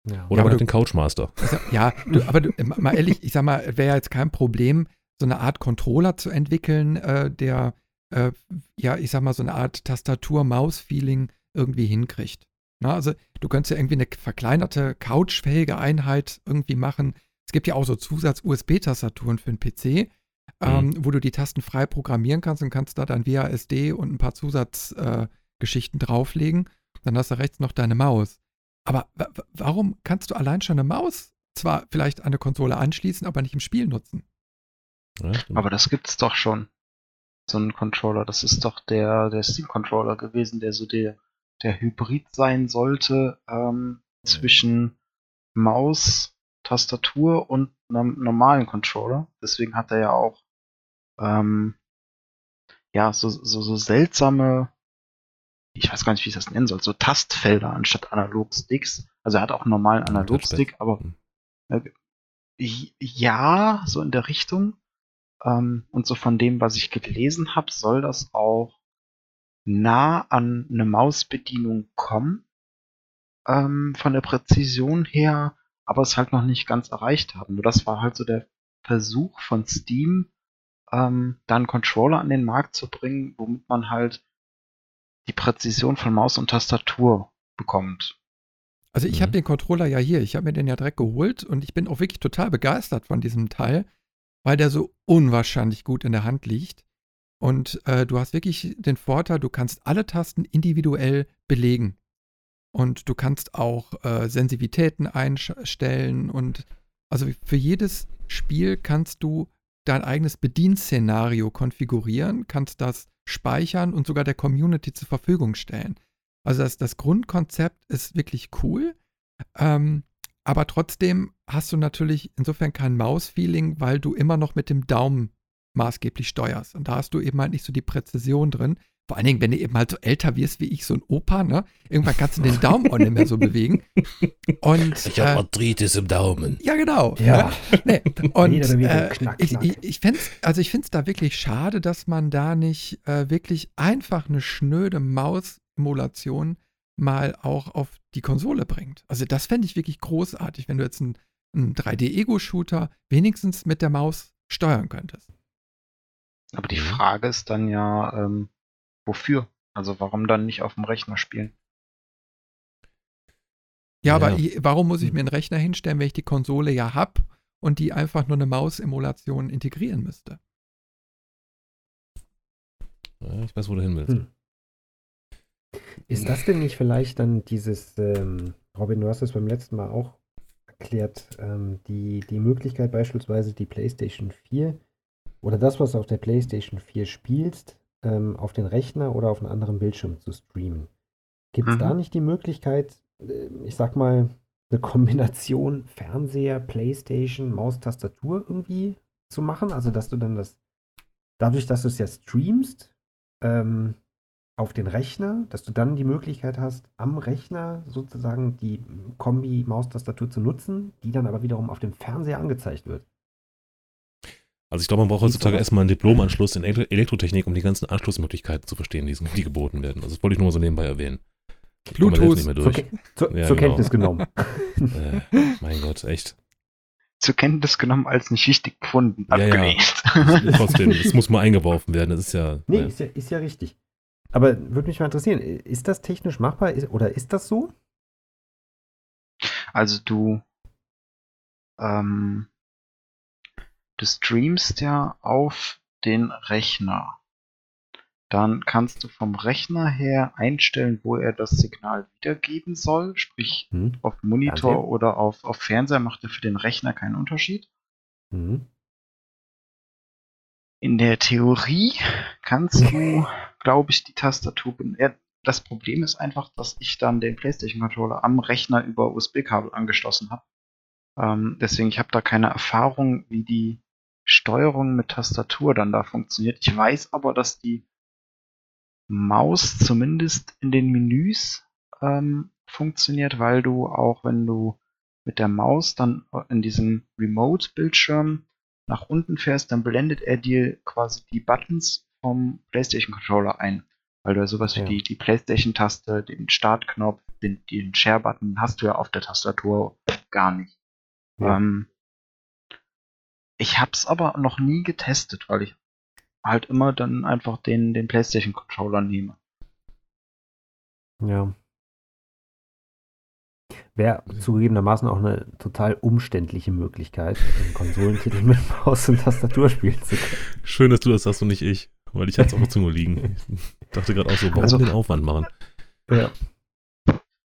Ja. Oder ja, man hat den Couchmaster. Ja, du, aber du, mal ehrlich, ich sag mal, wäre ja jetzt kein Problem, so eine Art Controller zu entwickeln, äh, der, äh, ja, ich sag mal, so eine Art Tastatur-Maus-Feeling irgendwie hinkriegt. Na, also du könntest ja irgendwie eine verkleinerte, couchfähige Einheit irgendwie machen. Es gibt ja auch so Zusatz-USB-Tastaturen für den PC, ähm, mhm. wo du die Tasten frei programmieren kannst und kannst da dann WASD und ein paar Zusatzgeschichten äh, drauflegen. Dann hast du rechts noch deine Maus. Aber warum kannst du allein schon eine Maus zwar vielleicht an eine Konsole anschließen, aber nicht im Spiel nutzen? Ja, aber das gibt's doch schon. So ein Controller. Das ist doch der, der Steam-Controller gewesen, der so der, der Hybrid sein sollte ähm, zwischen Maus, Tastatur und einem normalen Controller. Deswegen hat er ja auch ähm, ja, so, so, so seltsame, ich weiß gar nicht, wie ich das nennen soll, so Tastfelder anstatt Analogsticks. Also er hat auch einen normalen Analogstick, aber hm. äh, ja, so in der Richtung. Ähm, und so von dem, was ich gelesen habe, soll das auch nah an eine Mausbedienung kommen. Ähm, von der Präzision her, aber es halt noch nicht ganz erreicht haben. Nur das war halt so der Versuch von Steam, ähm, da einen Controller an den Markt zu bringen, womit man halt die Präzision von Maus und Tastatur bekommt. Also ich mhm. habe den Controller ja hier, ich habe mir den ja direkt geholt und ich bin auch wirklich total begeistert von diesem Teil, weil der so unwahrscheinlich gut in der Hand liegt. Und äh, du hast wirklich den Vorteil, du kannst alle Tasten individuell belegen. Und du kannst auch äh, Sensitivitäten einstellen und also für jedes Spiel kannst du dein eigenes Bedienszenario konfigurieren, kannst das speichern und sogar der Community zur Verfügung stellen. Also das, das Grundkonzept ist wirklich cool, ähm, aber trotzdem hast du natürlich insofern kein Maus-Feeling, weil du immer noch mit dem Daumen maßgeblich steuerst. Und da hast du eben halt nicht so die Präzision drin. Vor allen Dingen, wenn du eben halt so älter wirst wie ich, so ein Opa, ne? Irgendwann kannst du den Daumen auch nicht mehr so bewegen. Und, ich habe äh, Arthritis im Daumen. Ja, genau. Ja. Ne? Nee. Und äh, ich, ich, ich finde es also da wirklich schade, dass man da nicht äh, wirklich einfach eine schnöde Maus-Emulation mal auch auf die Konsole bringt. Also das fände ich wirklich großartig, wenn du jetzt einen, einen 3D-Ego-Shooter wenigstens mit der Maus steuern könntest. Aber die Frage ist dann ja, ähm, wofür? Also warum dann nicht auf dem Rechner spielen? Ja, ja. aber ich, warum muss ich hm. mir einen Rechner hinstellen, wenn ich die Konsole ja habe und die einfach nur eine Maus-Emulation integrieren müsste? Ja, ich weiß, wo du hin willst. Hm. Ist das denn nicht vielleicht dann dieses, ähm, Robin, du hast es beim letzten Mal auch erklärt, ähm, die, die Möglichkeit beispielsweise die PlayStation 4 oder das, was du auf der PlayStation 4 spielst, ähm, auf den Rechner oder auf einen anderen Bildschirm zu streamen. Gibt es mhm. da nicht die Möglichkeit, äh, ich sag mal, eine Kombination Fernseher, Playstation, Maus, Tastatur irgendwie zu machen? Also, dass du dann das, dadurch, dass du es ja streamst, ähm, auf den Rechner, dass du dann die Möglichkeit hast, am Rechner sozusagen die Kombi Maustastatur zu nutzen, die dann aber wiederum auf dem Fernseher angezeigt wird. Also ich glaube, man braucht heutzutage erstmal einen Diplomanschluss in Elektrotechnik, um die ganzen Anschlussmöglichkeiten zu verstehen, die, die geboten werden. Also das wollte ich nur mal so nebenbei erwähnen. Bluetooth. Zur, zur, ja, zur genau. Kenntnis genommen. äh, mein Gott, echt. Zur Kenntnis genommen als nicht wichtig gefunden. Ja, ja. Trotzdem, es muss mal eingeworfen werden. Das ist ja. Nee, ja. Ist, ja, ist ja richtig. Aber würde mich mal interessieren, ist das technisch machbar oder ist das so? Also du, ähm, du streamst ja auf den Rechner. Dann kannst du vom Rechner her einstellen, wo er das Signal wiedergeben soll. Sprich, hm. auf Monitor Fernseher. oder auf, auf Fernseher macht er für den Rechner keinen Unterschied. Hm. In der Theorie kannst du, glaube ich, die Tastatur benutzen. Das Problem ist einfach, dass ich dann den PlayStation Controller am Rechner über USB-Kabel angeschlossen habe. Ähm, deswegen, ich habe da keine Erfahrung, wie die Steuerung mit Tastatur dann da funktioniert. Ich weiß aber, dass die Maus zumindest in den Menüs ähm, funktioniert, weil du auch, wenn du mit der Maus dann in diesem Remote-Bildschirm nach unten fährst, dann blendet er dir quasi die Buttons vom PlayStation Controller ein. Weil du ja sowas ja. wie die, die PlayStation-Taste, den Startknopf, den, den Share-Button hast du ja auf der Tastatur gar nicht. Ja. Ähm, ich hab's aber noch nie getestet, weil ich halt immer dann einfach den, den PlayStation Controller nehme. Ja. Wäre zugegebenermaßen auch eine total umständliche Möglichkeit, einen Konsolentitel mit Maus und Tastatur spielen zu können. Schön, dass du das sagst und nicht ich, weil ich hatte es auf der Zunge liegen. Ich dachte gerade auch so, warum also, den Aufwand machen? Ja.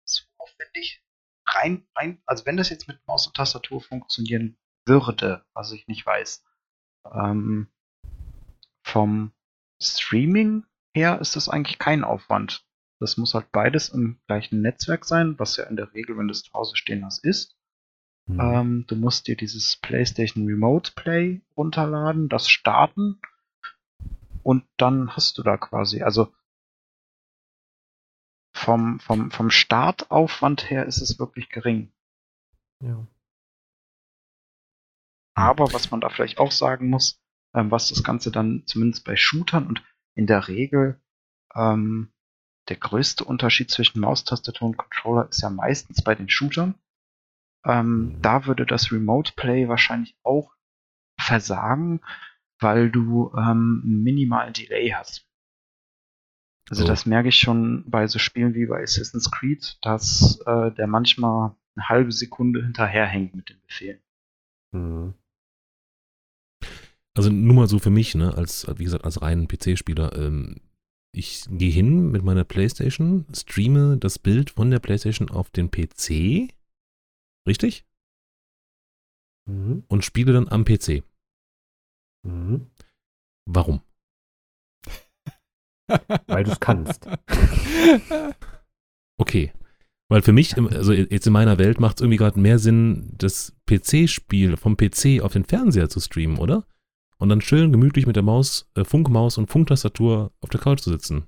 So aufwendig. Rein, rein, also wenn das jetzt mit Maus und Tastatur funktionieren würde, was ich nicht weiß, ähm, vom Streaming her ist das eigentlich kein Aufwand. Das muss halt beides im gleichen Netzwerk sein, was ja in der Regel, wenn du es zu Hause stehen hast, ist. Mhm. Ähm, du musst dir dieses PlayStation Remote Play runterladen, das starten und dann hast du da quasi, also vom, vom, vom Startaufwand her ist es wirklich gering. Ja. Aber was man da vielleicht auch sagen muss, ähm, was das Ganze dann zumindest bei Shootern und in der Regel ähm, der größte Unterschied zwischen Maustastatur und Controller ist ja meistens bei den Shootern. Ähm, da würde das Remote Play wahrscheinlich auch versagen, weil du ähm, minimalen Delay hast. Also oh. das merke ich schon bei so Spielen wie bei Assassin's Creed, dass äh, der manchmal eine halbe Sekunde hinterherhängt mit den Befehlen. Mhm. Also nur mal so für mich, ne, als, wie gesagt, als reinen PC-Spieler, ähm, ich gehe hin mit meiner Playstation, streame das Bild von der Playstation auf den PC, richtig? Mhm. Und spiele dann am PC. Mhm. Warum? Weil du es kannst. Okay. Weil für mich, also jetzt in meiner Welt macht es irgendwie gerade mehr Sinn, das PC-Spiel vom PC auf den Fernseher zu streamen, oder? und dann schön gemütlich mit der Maus, äh, Funkmaus und Funktastatur auf der Couch zu sitzen.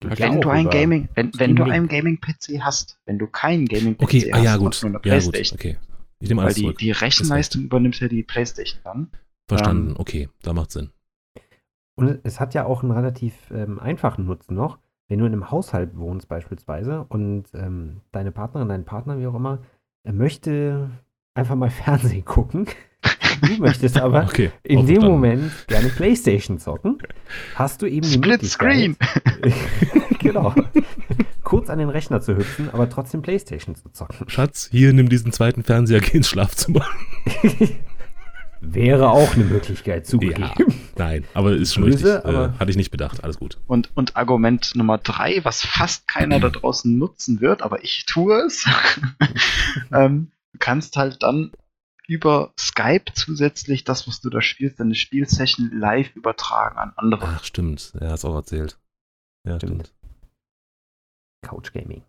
Wenn du ein Gaming, wenn, wenn du einen Gaming-PC hast, wenn du keinen Gaming-PC okay, hast, ah, ja, gut. nur eine Playstation. Ja, gut, okay. Ich nehme alles Weil die, die Rechenleistung übernimmt ja die Playstation dann. Verstanden, ähm, okay, da macht Sinn. Und es hat ja auch einen relativ ähm, einfachen Nutzen noch. Wenn du in einem Haushalt wohnst beispielsweise und ähm, deine Partnerin, dein Partner, wie auch immer, möchte einfach mal Fernsehen gucken, Du möchtest aber okay, in dem Moment gerne Playstation zocken. Hast du eben die Split Screen. genau. Kurz an den Rechner zu hüpfen, aber trotzdem Playstation zu zocken. Schatz, hier nimm diesen zweiten Fernseher, geh ins Schlafzimmer. Wäre auch eine Möglichkeit zugegeben. Ja, nein, aber ist schon Böse, richtig. Äh, hatte ich nicht bedacht. Alles gut. Und, und Argument Nummer drei, was fast keiner da draußen nutzen wird, aber ich tue es. ähm, du kannst halt dann über Skype zusätzlich das, was du da spielst, deine Spielsession live übertragen an andere. Ach, stimmt. Er hat es auch erzählt. Ja, stimmt. stimmt. Couch Gaming.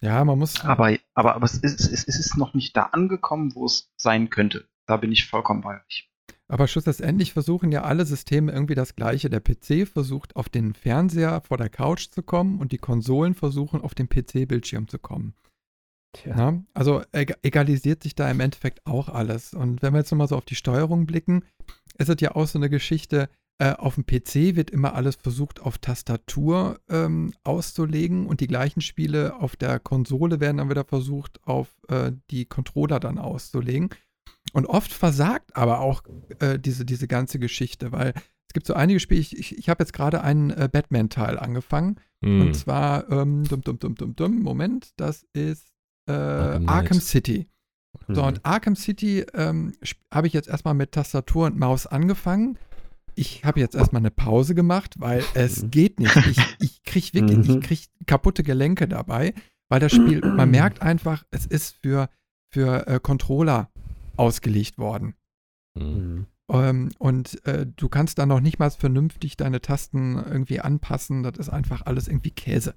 Ja, man muss. Aber, aber, aber es, ist, es ist noch nicht da angekommen, wo es sein könnte. Da bin ich vollkommen bei euch. Aber schlussendlich versuchen ja alle Systeme irgendwie das Gleiche. Der PC versucht auf den Fernseher vor der Couch zu kommen und die Konsolen versuchen auf den PC-Bildschirm zu kommen. Ja, also egalisiert sich da im Endeffekt auch alles. Und wenn wir jetzt nochmal so auf die Steuerung blicken, ist es ja auch so eine Geschichte, äh, auf dem PC wird immer alles versucht auf Tastatur ähm, auszulegen und die gleichen Spiele auf der Konsole werden dann wieder versucht auf äh, die Controller dann auszulegen. Und oft versagt aber auch äh, diese, diese ganze Geschichte, weil es gibt so einige Spiele, ich, ich, ich habe jetzt gerade einen äh, Batman-Teil angefangen. Mm. Und zwar, ähm, dum, dum, dum, dum, dum, Moment, das ist äh, Arkham, City. So, und Arkham City ähm, habe ich jetzt erstmal mit Tastatur und Maus angefangen. Ich habe jetzt erstmal eine Pause gemacht, weil es mhm. geht nicht. Ich, ich kriege wirklich, ich mhm. krieg kaputte Gelenke dabei, weil das Spiel, man merkt einfach, es ist für, für äh, Controller ausgelegt worden. Mhm. Ähm, und äh, du kannst da noch nicht mal vernünftig deine Tasten irgendwie anpassen. Das ist einfach alles irgendwie Käse.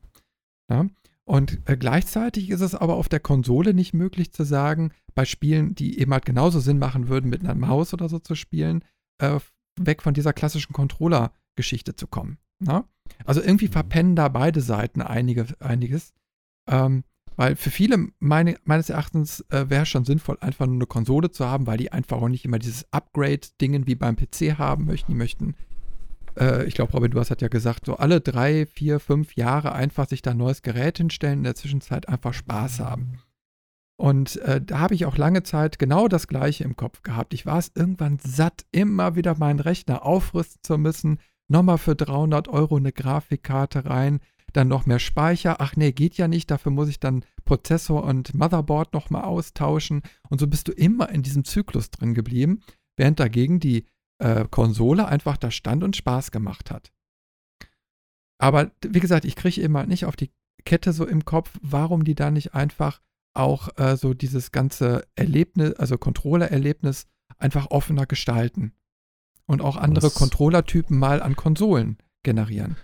Ja? Und äh, gleichzeitig ist es aber auf der Konsole nicht möglich zu sagen, bei Spielen, die eben halt genauso Sinn machen würden, mit einer Maus oder so zu spielen, äh, weg von dieser klassischen Controller-Geschichte zu kommen. Na? Ne? Also irgendwie mhm. verpennen da beide Seiten einige, einiges. Ähm, weil für viele meine, meines Erachtens äh, wäre es schon sinnvoll, einfach nur eine Konsole zu haben, weil die einfach auch nicht immer dieses Upgrade-Dingen wie beim PC haben möchten. Die möchten äh, ich glaube, Robin, du hast ja gesagt, so alle drei, vier, fünf Jahre einfach sich da ein neues Gerät hinstellen, in der Zwischenzeit einfach Spaß haben. Und äh, da habe ich auch lange Zeit genau das Gleiche im Kopf gehabt. Ich war es irgendwann satt, immer wieder meinen Rechner aufrüsten zu müssen, nochmal für 300 Euro eine Grafikkarte rein, dann noch mehr Speicher. Ach nee, geht ja nicht, dafür muss ich dann Prozessor und Motherboard nochmal austauschen. Und so bist du immer in diesem Zyklus drin geblieben, während dagegen die äh, Konsole einfach da stand und Spaß gemacht hat. Aber wie gesagt, ich kriege immer nicht auf die Kette so im Kopf, warum die da nicht einfach auch äh, so dieses ganze Erlebnis, also Controller-Erlebnis einfach offener gestalten und auch andere Controller-Typen mal an Konsolen generieren.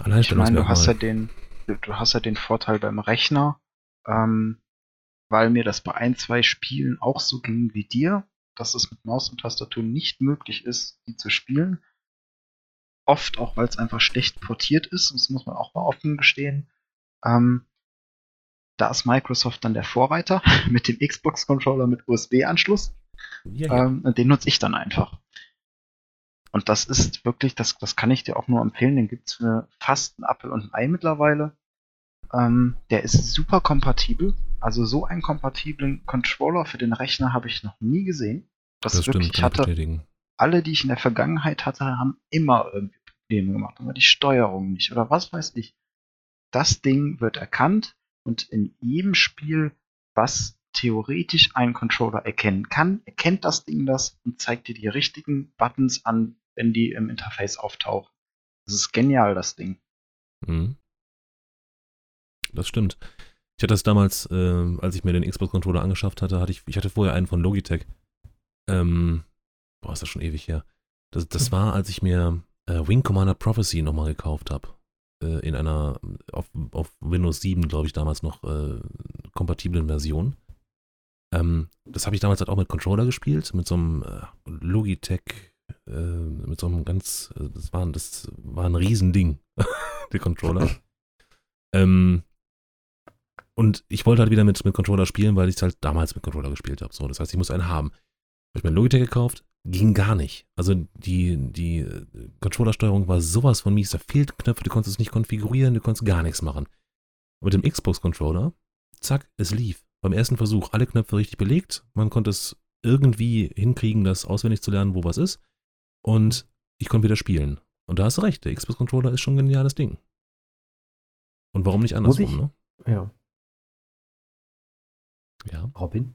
Ich meine, du hast ja den, du hast ja den Vorteil beim Rechner, ähm, weil mir das bei ein, zwei Spielen auch so ging wie dir dass es mit Maus und Tastatur nicht möglich ist, die zu spielen. Oft auch, weil es einfach schlecht portiert ist, das muss man auch mal offen gestehen. Ähm, da ist Microsoft dann der Vorreiter mit dem Xbox-Controller mit USB-Anschluss. Ja, ja. Ähm, den nutze ich dann einfach. Und das ist wirklich, das, das kann ich dir auch nur empfehlen, den gibt es für fast ein Apple und ein Ei mittlerweile. Ähm, der ist super kompatibel. Also so einen kompatiblen Controller für den Rechner habe ich noch nie gesehen. Das, das wirklich, stimmt, hatte, alle, die ich in der Vergangenheit hatte, haben immer irgendwie Probleme gemacht. Aber die Steuerung nicht oder was weiß ich. Das Ding wird erkannt und in jedem Spiel, was theoretisch ein Controller erkennen kann, erkennt das Ding das und zeigt dir die richtigen Buttons an, wenn die im Interface auftauchen. Das ist genial, das Ding. Mhm das stimmt. Ich hatte das damals, äh, als ich mir den Xbox-Controller angeschafft hatte, hatte ich, ich hatte vorher einen von Logitech. Ähm, boah, ist das schon ewig her. Das, das war, als ich mir äh, Wing Commander Prophecy nochmal gekauft habe. Äh, in einer, auf, auf Windows 7, glaube ich, damals noch äh, kompatiblen Version. Ähm, das habe ich damals halt auch mit Controller gespielt, mit so einem äh, Logitech, äh, mit so einem ganz, äh, das war, das war ein Riesending, der Controller. ähm, und ich wollte halt wieder mit, mit Controller spielen, weil ich es halt damals mit Controller gespielt habe. So, das heißt, ich muss einen haben. Habe ich mir Logitech gekauft, ging gar nicht. Also die, die äh, Controllersteuerung war sowas von mies. Da fehlten Knöpfe, du konntest es nicht konfigurieren, du konntest gar nichts machen. Mit dem Xbox-Controller, zack, es lief. Beim ersten Versuch alle Knöpfe richtig belegt. Man konnte es irgendwie hinkriegen, das auswendig zu lernen, wo was ist. Und ich konnte wieder spielen. Und da hast du recht, der Xbox-Controller ist schon ein geniales Ding. Und warum nicht andersrum, ne? Ja. Ja. Robin?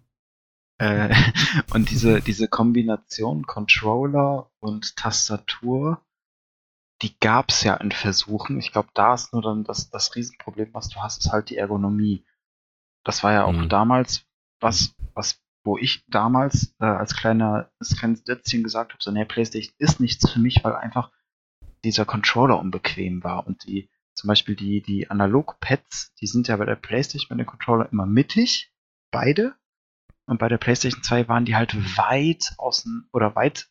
Äh, und diese, diese Kombination Controller und Tastatur, die gab es ja in Versuchen. Ich glaube, da ist nur dann das, das Riesenproblem, was du hast, ist halt die Ergonomie. Das war ja auch mhm. damals was, was, wo ich damals äh, als kleiner, als kleines Dätzchen gesagt habe, so, nee, PlayStation ist nichts für mich, weil einfach dieser Controller unbequem war und die zum Beispiel die, die Analog-Pads, die sind ja bei der PlayStation, bei den Controller immer mittig, beide. Und bei der PlayStation 2 waren die halt weit außen oder weit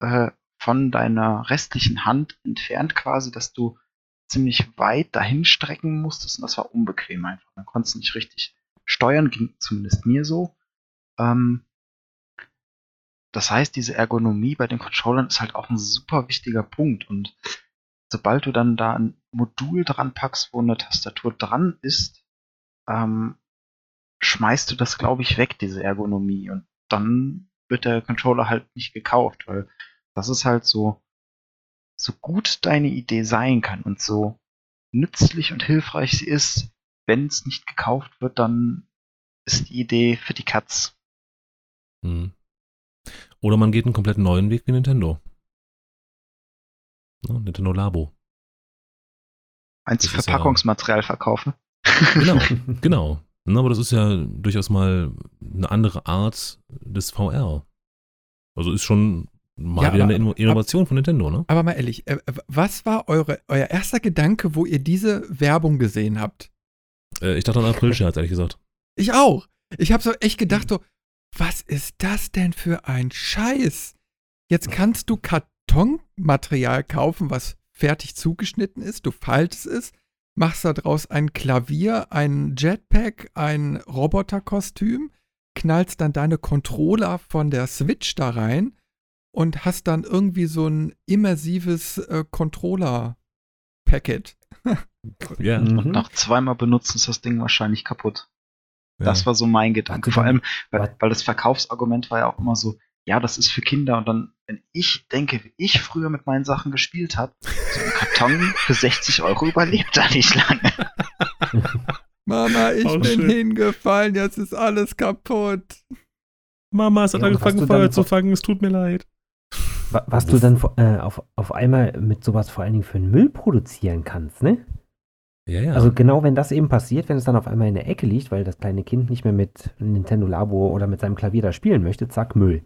äh, von deiner restlichen Hand entfernt quasi, dass du ziemlich weit dahin strecken musstest und das war unbequem einfach. Man konnte es nicht richtig steuern, ging zumindest mir so. Ähm, das heißt, diese Ergonomie bei den Controllern ist halt auch ein super wichtiger Punkt und sobald du dann da ein Modul dran packst, wo eine Tastatur dran ist, ähm, schmeißt du das, glaube ich, weg, diese Ergonomie. Und dann wird der Controller halt nicht gekauft, weil das ist halt so, so gut deine Idee sein kann und so nützlich und hilfreich sie ist, wenn es nicht gekauft wird, dann ist die Idee für die Katz. Hm. Oder man geht einen komplett neuen Weg wie Nintendo. Ne, Nintendo Labo. Eins Verpackungsmaterial verkaufen. Genau, genau. Na, aber das ist ja durchaus mal eine andere Art des VR. Also ist schon mal Ja, wieder aber- eine Inno- Innovation von Nintendo, ne? Aber mal ehrlich, äh, was war eure, euer erster Gedanke, wo ihr diese Werbung gesehen habt? Äh, ich dachte an April-Scherz, ehrlich gesagt. Ich auch. Ich habe so echt gedacht, so, was ist das denn für ein Scheiß? Jetzt kannst du Kartonmaterial kaufen, was fertig zugeschnitten ist. Du faltest es, machst daraus ein Klavier, ein Jetpack, ein Roboterkostüm, knallst dann deine Controller von der Switch da rein und hast dann irgendwie so ein immersives äh, Controller-Packet. Ja. Mhm. Und nach zweimal benutzen ist das Ding wahrscheinlich kaputt. Das war so mein Gedanke. Vor allem, weil, weil das Verkaufsargument war ja auch immer so, ja, das ist für Kinder. Und dann, wenn ich denke, wie ich früher mit meinen Sachen gespielt habe, so ein Karton für 60 Euro überlebt da nicht lange. Mama, ich Oh, bin schön. hingefallen, jetzt ist alles kaputt. Mama, es hat Ja, angefangen, Feuer zu fangen, es tut mir leid. Wa- Was du dann äh, auf, auf einmal mit sowas vor allen Dingen für den Müll produzieren kannst, ne? Ja, ja. Also genau wenn das eben passiert, wenn es dann auf einmal in der Ecke liegt, weil das kleine Kind nicht mehr mit Nintendo Labo oder mit seinem Klavier da spielen möchte, zack, Müll.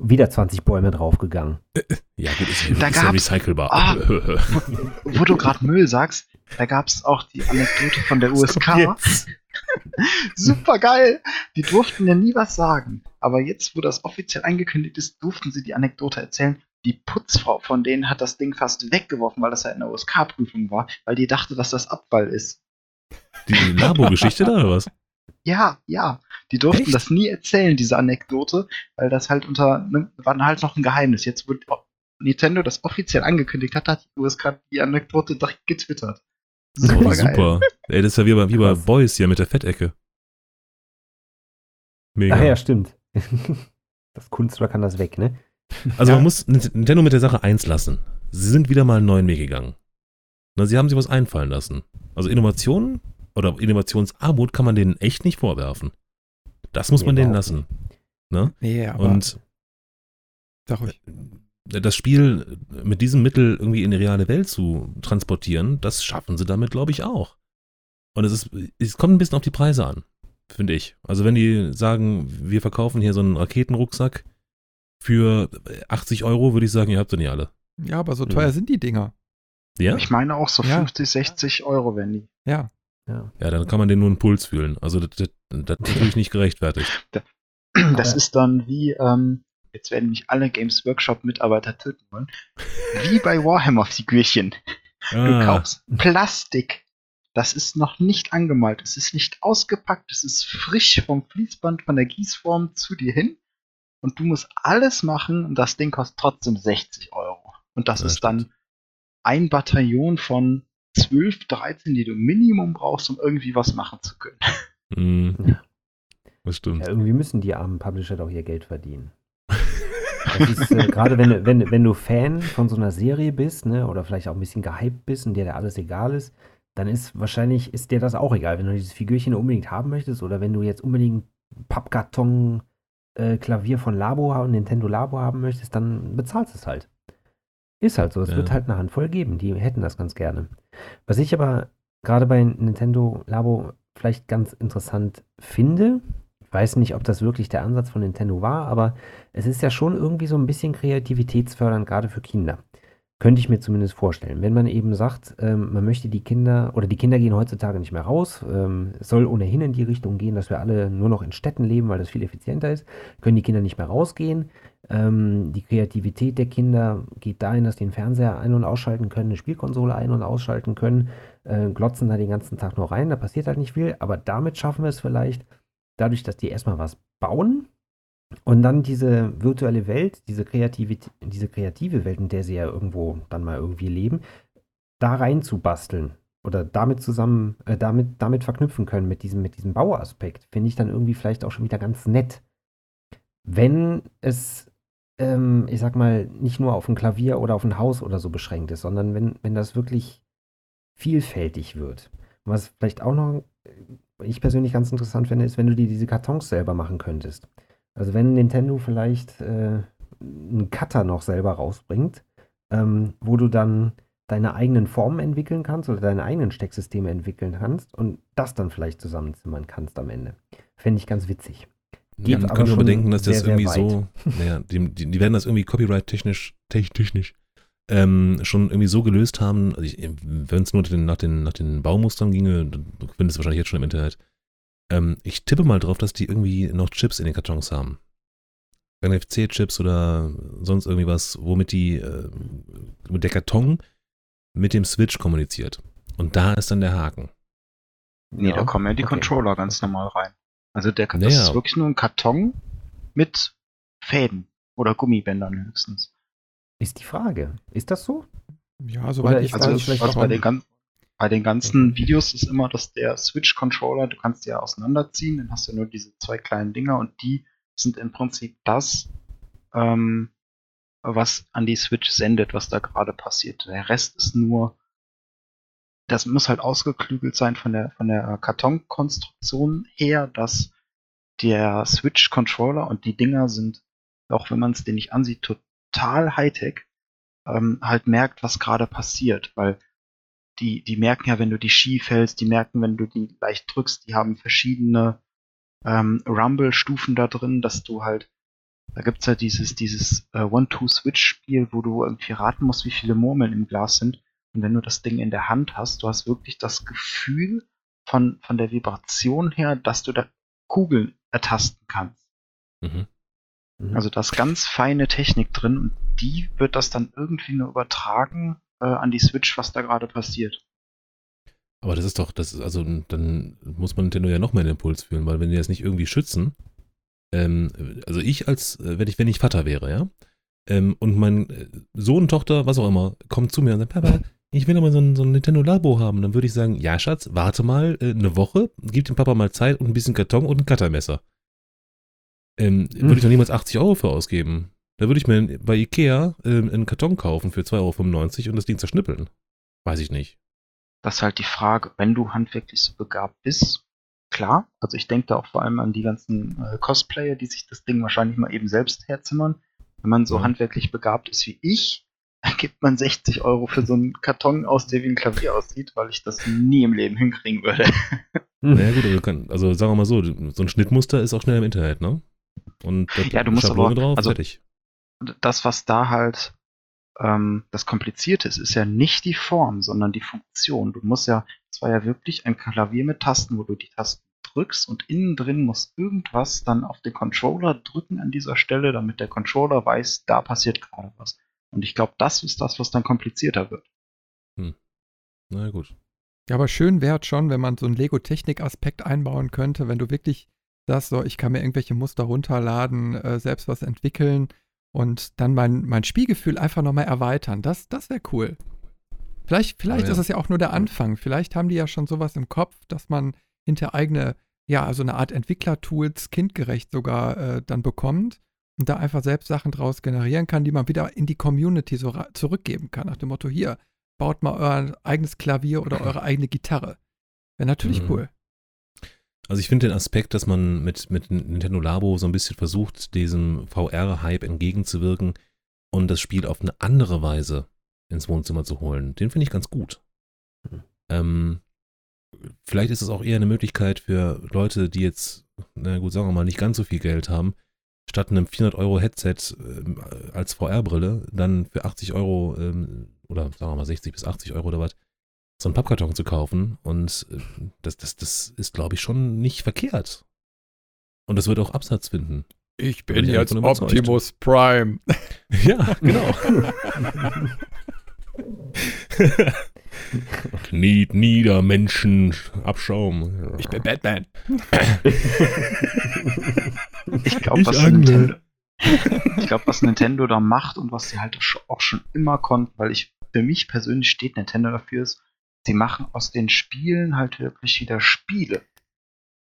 Wieder 20 Bäume draufgegangen. ja, gut, ist, ja- Da ist ja recycelbar. Ah. Wo du gerade Müll sagst, da gab es auch die Anekdote von der USK. Super geil. Die durften ja nie was sagen. Aber jetzt, wo das offiziell angekündigt ist, durften sie die Anekdote erzählen. Die Putzfrau von denen hat das Ding fast weggeworfen, weil das ja in der USK-Prüfung war, weil die dachte, dass das Abfall ist. Die Labo-Geschichte da, oder was? Ja, ja. Die durften Echt? das nie erzählen, diese Anekdote, weil das halt unter, ne, war halt noch ein Geheimnis. Jetzt, wo Nintendo das offiziell angekündigt hat, hat die USK die Anekdote direkt getwittert. Oh, Super geil. super. Ey, das ist ja wie bei, wie bei. Boys hier mit der Fettecke. Mega. Ach ja, stimmt. Das Kunstwerk kann das weg, ne? Also Ja. man muss Nintendo mit der Sache eins lassen. Sie sind wieder mal einen neuen Weg gegangen. Na, sie haben sich was einfallen lassen. Also Innovationen oder Innovationsarmut kann man denen echt nicht vorwerfen. Das muss Nee, man denen lassen. Ne? Nee, aber Und sag ruhig. das Spiel mit diesem Mittel irgendwie in die reale Welt zu transportieren, das schaffen sie damit, glaube ich, auch. Und es ist, es kommt ein bisschen auf die Preise an, finde ich. Also wenn die sagen, wir verkaufen hier so einen Raketenrucksack für 80 Euro, würde ich sagen, ihr habt sie nicht alle. Ja, aber so teuer sind die Dinger. Ja? Ich meine auch so Ja. 50, 60 Euro, wenn die. Ja. Ja. Ja, dann kann man den nur einen Puls fühlen. Also das, das, das ist natürlich nicht gerechtfertigt. Das ist dann wie, ähm, jetzt werden mich alle Games Workshop-Mitarbeiter töten wollen, wie bei Warhammer-Figürchen. Du Ah, kaufst Plastik. Das ist noch nicht angemalt. Es ist nicht ausgepackt. Es ist frisch vom Fließband, von der Gießform zu dir hin. Und du musst alles machen und das Ding kostet trotzdem 60 Euro. Und das Ja, ist dann ein Bataillon von 12, 13, die du Minimum brauchst, um irgendwie was machen zu können. mh, Ja. das stimmt. Ja, irgendwie müssen die armen Publisher doch ihr Geld verdienen. Das äh, gerade, wenn, du- wenn, wenn du Fan von so einer Serie bist, ne, oder vielleicht auch ein bisschen gehypt bist und dir da alles egal ist, dann ist wahrscheinlich, ist dir das auch egal, wenn du dieses Figürchen unbedingt haben möchtest oder wenn du jetzt unbedingt Pappkarton äh, Klavier von Labo haben, Nintendo Labo haben möchtest, dann bezahlst du es halt. Ist halt so, es Ja. wird halt eine Handvoll geben, die hätten das ganz gerne. Was ich aber gerade bei Nintendo Labo vielleicht ganz interessant finde, ich weiß nicht, ob das wirklich der Ansatz von Nintendo war, aber es ist ja schon irgendwie so ein bisschen kreativitätsfördernd, gerade für Kinder. Könnte ich mir zumindest vorstellen. Wenn man eben sagt, ähm, man möchte die Kinder oder die Kinder gehen heutzutage nicht mehr raus, ähm, es soll ohnehin in die Richtung gehen, dass wir alle nur noch in Städten leben, weil das viel effizienter ist, können die Kinder nicht mehr rausgehen. Ähm, die Kreativität der Kinder geht dahin, dass die den Fernseher ein- und ausschalten können, eine Spielkonsole ein- und ausschalten können, äh, glotzen da den ganzen Tag nur rein, da passiert halt nicht viel, aber damit schaffen wir es vielleicht, dadurch, dass die erstmal was bauen, und dann diese virtuelle Welt, diese, kreative, diese kreative Welt, in der sie ja irgendwo dann mal irgendwie leben, da rein zu basteln oder damit zusammen, äh, damit, damit verknüpfen können mit diesem, mit diesem Bauaspekt, finde ich dann irgendwie vielleicht auch schon wieder ganz nett. Wenn es, ähm, ich sag mal, nicht nur auf ein Klavier oder auf ein Haus oder so beschränkt ist, sondern wenn, wenn das wirklich vielfältig wird. Was vielleicht auch noch äh, ich persönlich ganz interessant finde, ist, wenn du dir diese Kartons selber machen könntest. Also wenn Nintendo vielleicht äh, einen Cutter noch selber rausbringt, ähm, wo du dann deine eigenen Formen entwickeln kannst oder deine eigenen Stecksysteme entwickeln kannst und das dann vielleicht zusammenzimmern kannst am Ende. Fände ich ganz witzig. Geht ja, man könnte aber denken, dass das irgendwie so, naja, die, die, die, werden das irgendwie copyright-technisch, technisch, ähm, schon irgendwie so gelöst haben, also wenn es nur nach den, nach den Baumustern ginge, du findest es wahrscheinlich jetzt schon im Internet, ähm, ich tippe mal drauf, dass die irgendwie noch Chips in den Kartons haben. NFC-Chips oder sonst irgendwie was, womit die, äh, mit der Karton mit dem Switch kommuniziert. Und da ist dann der Haken. Nee, ja. da kommen ja die okay. Controller ganz normal rein. Also der, das naja. ist wirklich nur ein Karton mit Fäden oder Gummibändern höchstens. Ist die Frage. Ist das so? Ja, soweit ich also weiß. Also bei den, ganzen, bei den ganzen Videos ist immer, dass der Switch-Controller, du kannst ja auseinanderziehen, dann hast du nur diese zwei kleinen Dinger und die sind im Prinzip das, ähm, was an die Switch sendet, was da gerade passiert. Der Rest ist nur, das muss halt ausgeklügelt sein von der, von der Kartonkonstruktion her, dass der Switch-Controller und die Dinger sind, auch wenn man es dir nicht ansieht, total Hightech, ähm, halt merkt, was gerade passiert, weil die, die merken ja, wenn du die schief hältst, die merken, wenn du die leicht drückst, die haben verschiedene ähm, Rumble-Stufen da drin, dass du halt, da gibt's ja dieses, dieses äh, One-Two-Switch-Spiel, wo du irgendwie raten musst, wie viele Murmeln im Glas sind. Und wenn du das Ding in der Hand hast, du hast wirklich das Gefühl von, von der Vibration her, dass du da Kugeln ertasten kannst. Mhm. mhm. Also da ist ganz feine Technik drin und die wird das dann irgendwie nur übertragen äh, an die Switch, was da gerade passiert. Aber das ist doch, das ist, also dann muss man Nintendo ja noch mehr den Impuls fühlen, weil wenn die das nicht irgendwie schützen, ähm, also ich als, äh, wenn ich, wenn ich Vater wäre, ja, ähm, und mein äh, Sohn, Tochter, was auch immer, kommt zu mir und sagt, Papa, ich will aber so ein, so ein Nintendo Labo haben, dann würde ich sagen, ja, Schatz, warte mal äh, eine Woche, gib dem Papa mal Zeit und ein bisschen Karton und ein Cuttermesser. Ähm, hm. Würde ich doch niemals 80 Euro für ausgeben. Da würde ich mir bei Ikea äh, einen Karton kaufen für 2,95 Euro und das Ding zerschnippeln. Weiß ich nicht. Das ist halt die Frage, wenn du handwerklich so begabt bist, klar. Also ich denke da auch vor allem an die ganzen äh, Cosplayer, die sich das Ding wahrscheinlich mal eben selbst herzimmern. Wenn man so ja. handwerklich begabt ist wie ich, dann gibt man 60 Euro für so einen Karton aus, der wie ein Klavier aussieht, weil ich das nie im Leben hinkriegen würde. Naja gut, also, kann, also sagen wir mal so, so ein Schnittmuster ist auch schnell im Internet, ne? Und ja, du musst Schablone aber, drauf, also, fertig das, was da halt ähm, das Komplizierte ist, ist ja nicht die Form, sondern die Funktion. Du musst ja, es war ja wirklich ein Klavier mit Tasten, wo du die Tasten drückst und innen drin muss irgendwas dann auf den Controller drücken an dieser Stelle, damit der Controller weiß, da passiert gerade was. Und ich glaube, das ist das, was dann komplizierter wird. Hm. Na gut. Ja, aber schön wäre schon, wenn man so einen Lego-Technik-Aspekt einbauen könnte, wenn du wirklich das so, ich kann mir irgendwelche Muster runterladen, äh, selbst was entwickeln, und dann mein, mein Spielgefühl einfach nochmal erweitern. Das, das wäre cool. Vielleicht, vielleicht oh, ja. ist es ja auch nur der Anfang. Vielleicht haben die ja schon sowas im Kopf, dass man hinter eigene, ja, also eine Art Entwicklertools kindgerecht sogar äh, dann bekommt und da einfach selbst Sachen draus generieren kann, die man wieder in die Community so zurückgeben kann. Nach dem Motto, hier, baut mal euer eigenes Klavier oder eure eigene Gitarre. Wäre natürlich mhm. cool. Also ich finde den Aspekt, dass man mit, mit Nintendo Labo so ein bisschen versucht, diesem VR-Hype entgegenzuwirken und das Spiel auf eine andere Weise ins Wohnzimmer zu holen, den finde ich ganz gut. Mhm. Ähm, vielleicht ist es auch eher eine Möglichkeit für Leute, die jetzt, na gut, sagen wir mal, nicht ganz so viel Geld haben, statt einem 400 Euro Headset ähm, als VR-Brille dann für 80 Euro ähm, oder sagen wir mal 60 bis 80 Euro oder was, so einen Pappkarton zu kaufen. Und äh, das, das, das ist, glaube ich, schon nicht verkehrt. Und das wird auch Absatz finden. Ich bin bin ich jetzt. Optimus Prime. Ja, genau. Kniet nieder, Menschen, Abschaum. Ich bin Batman. Ich glaube, was. Nintendo, ich glaube, was Nintendo da macht und was sie halt auch schon immer konnten, weil ich für mich persönlich steht Nintendo dafür ist, sie machen aus den Spielen halt wirklich wieder Spiele.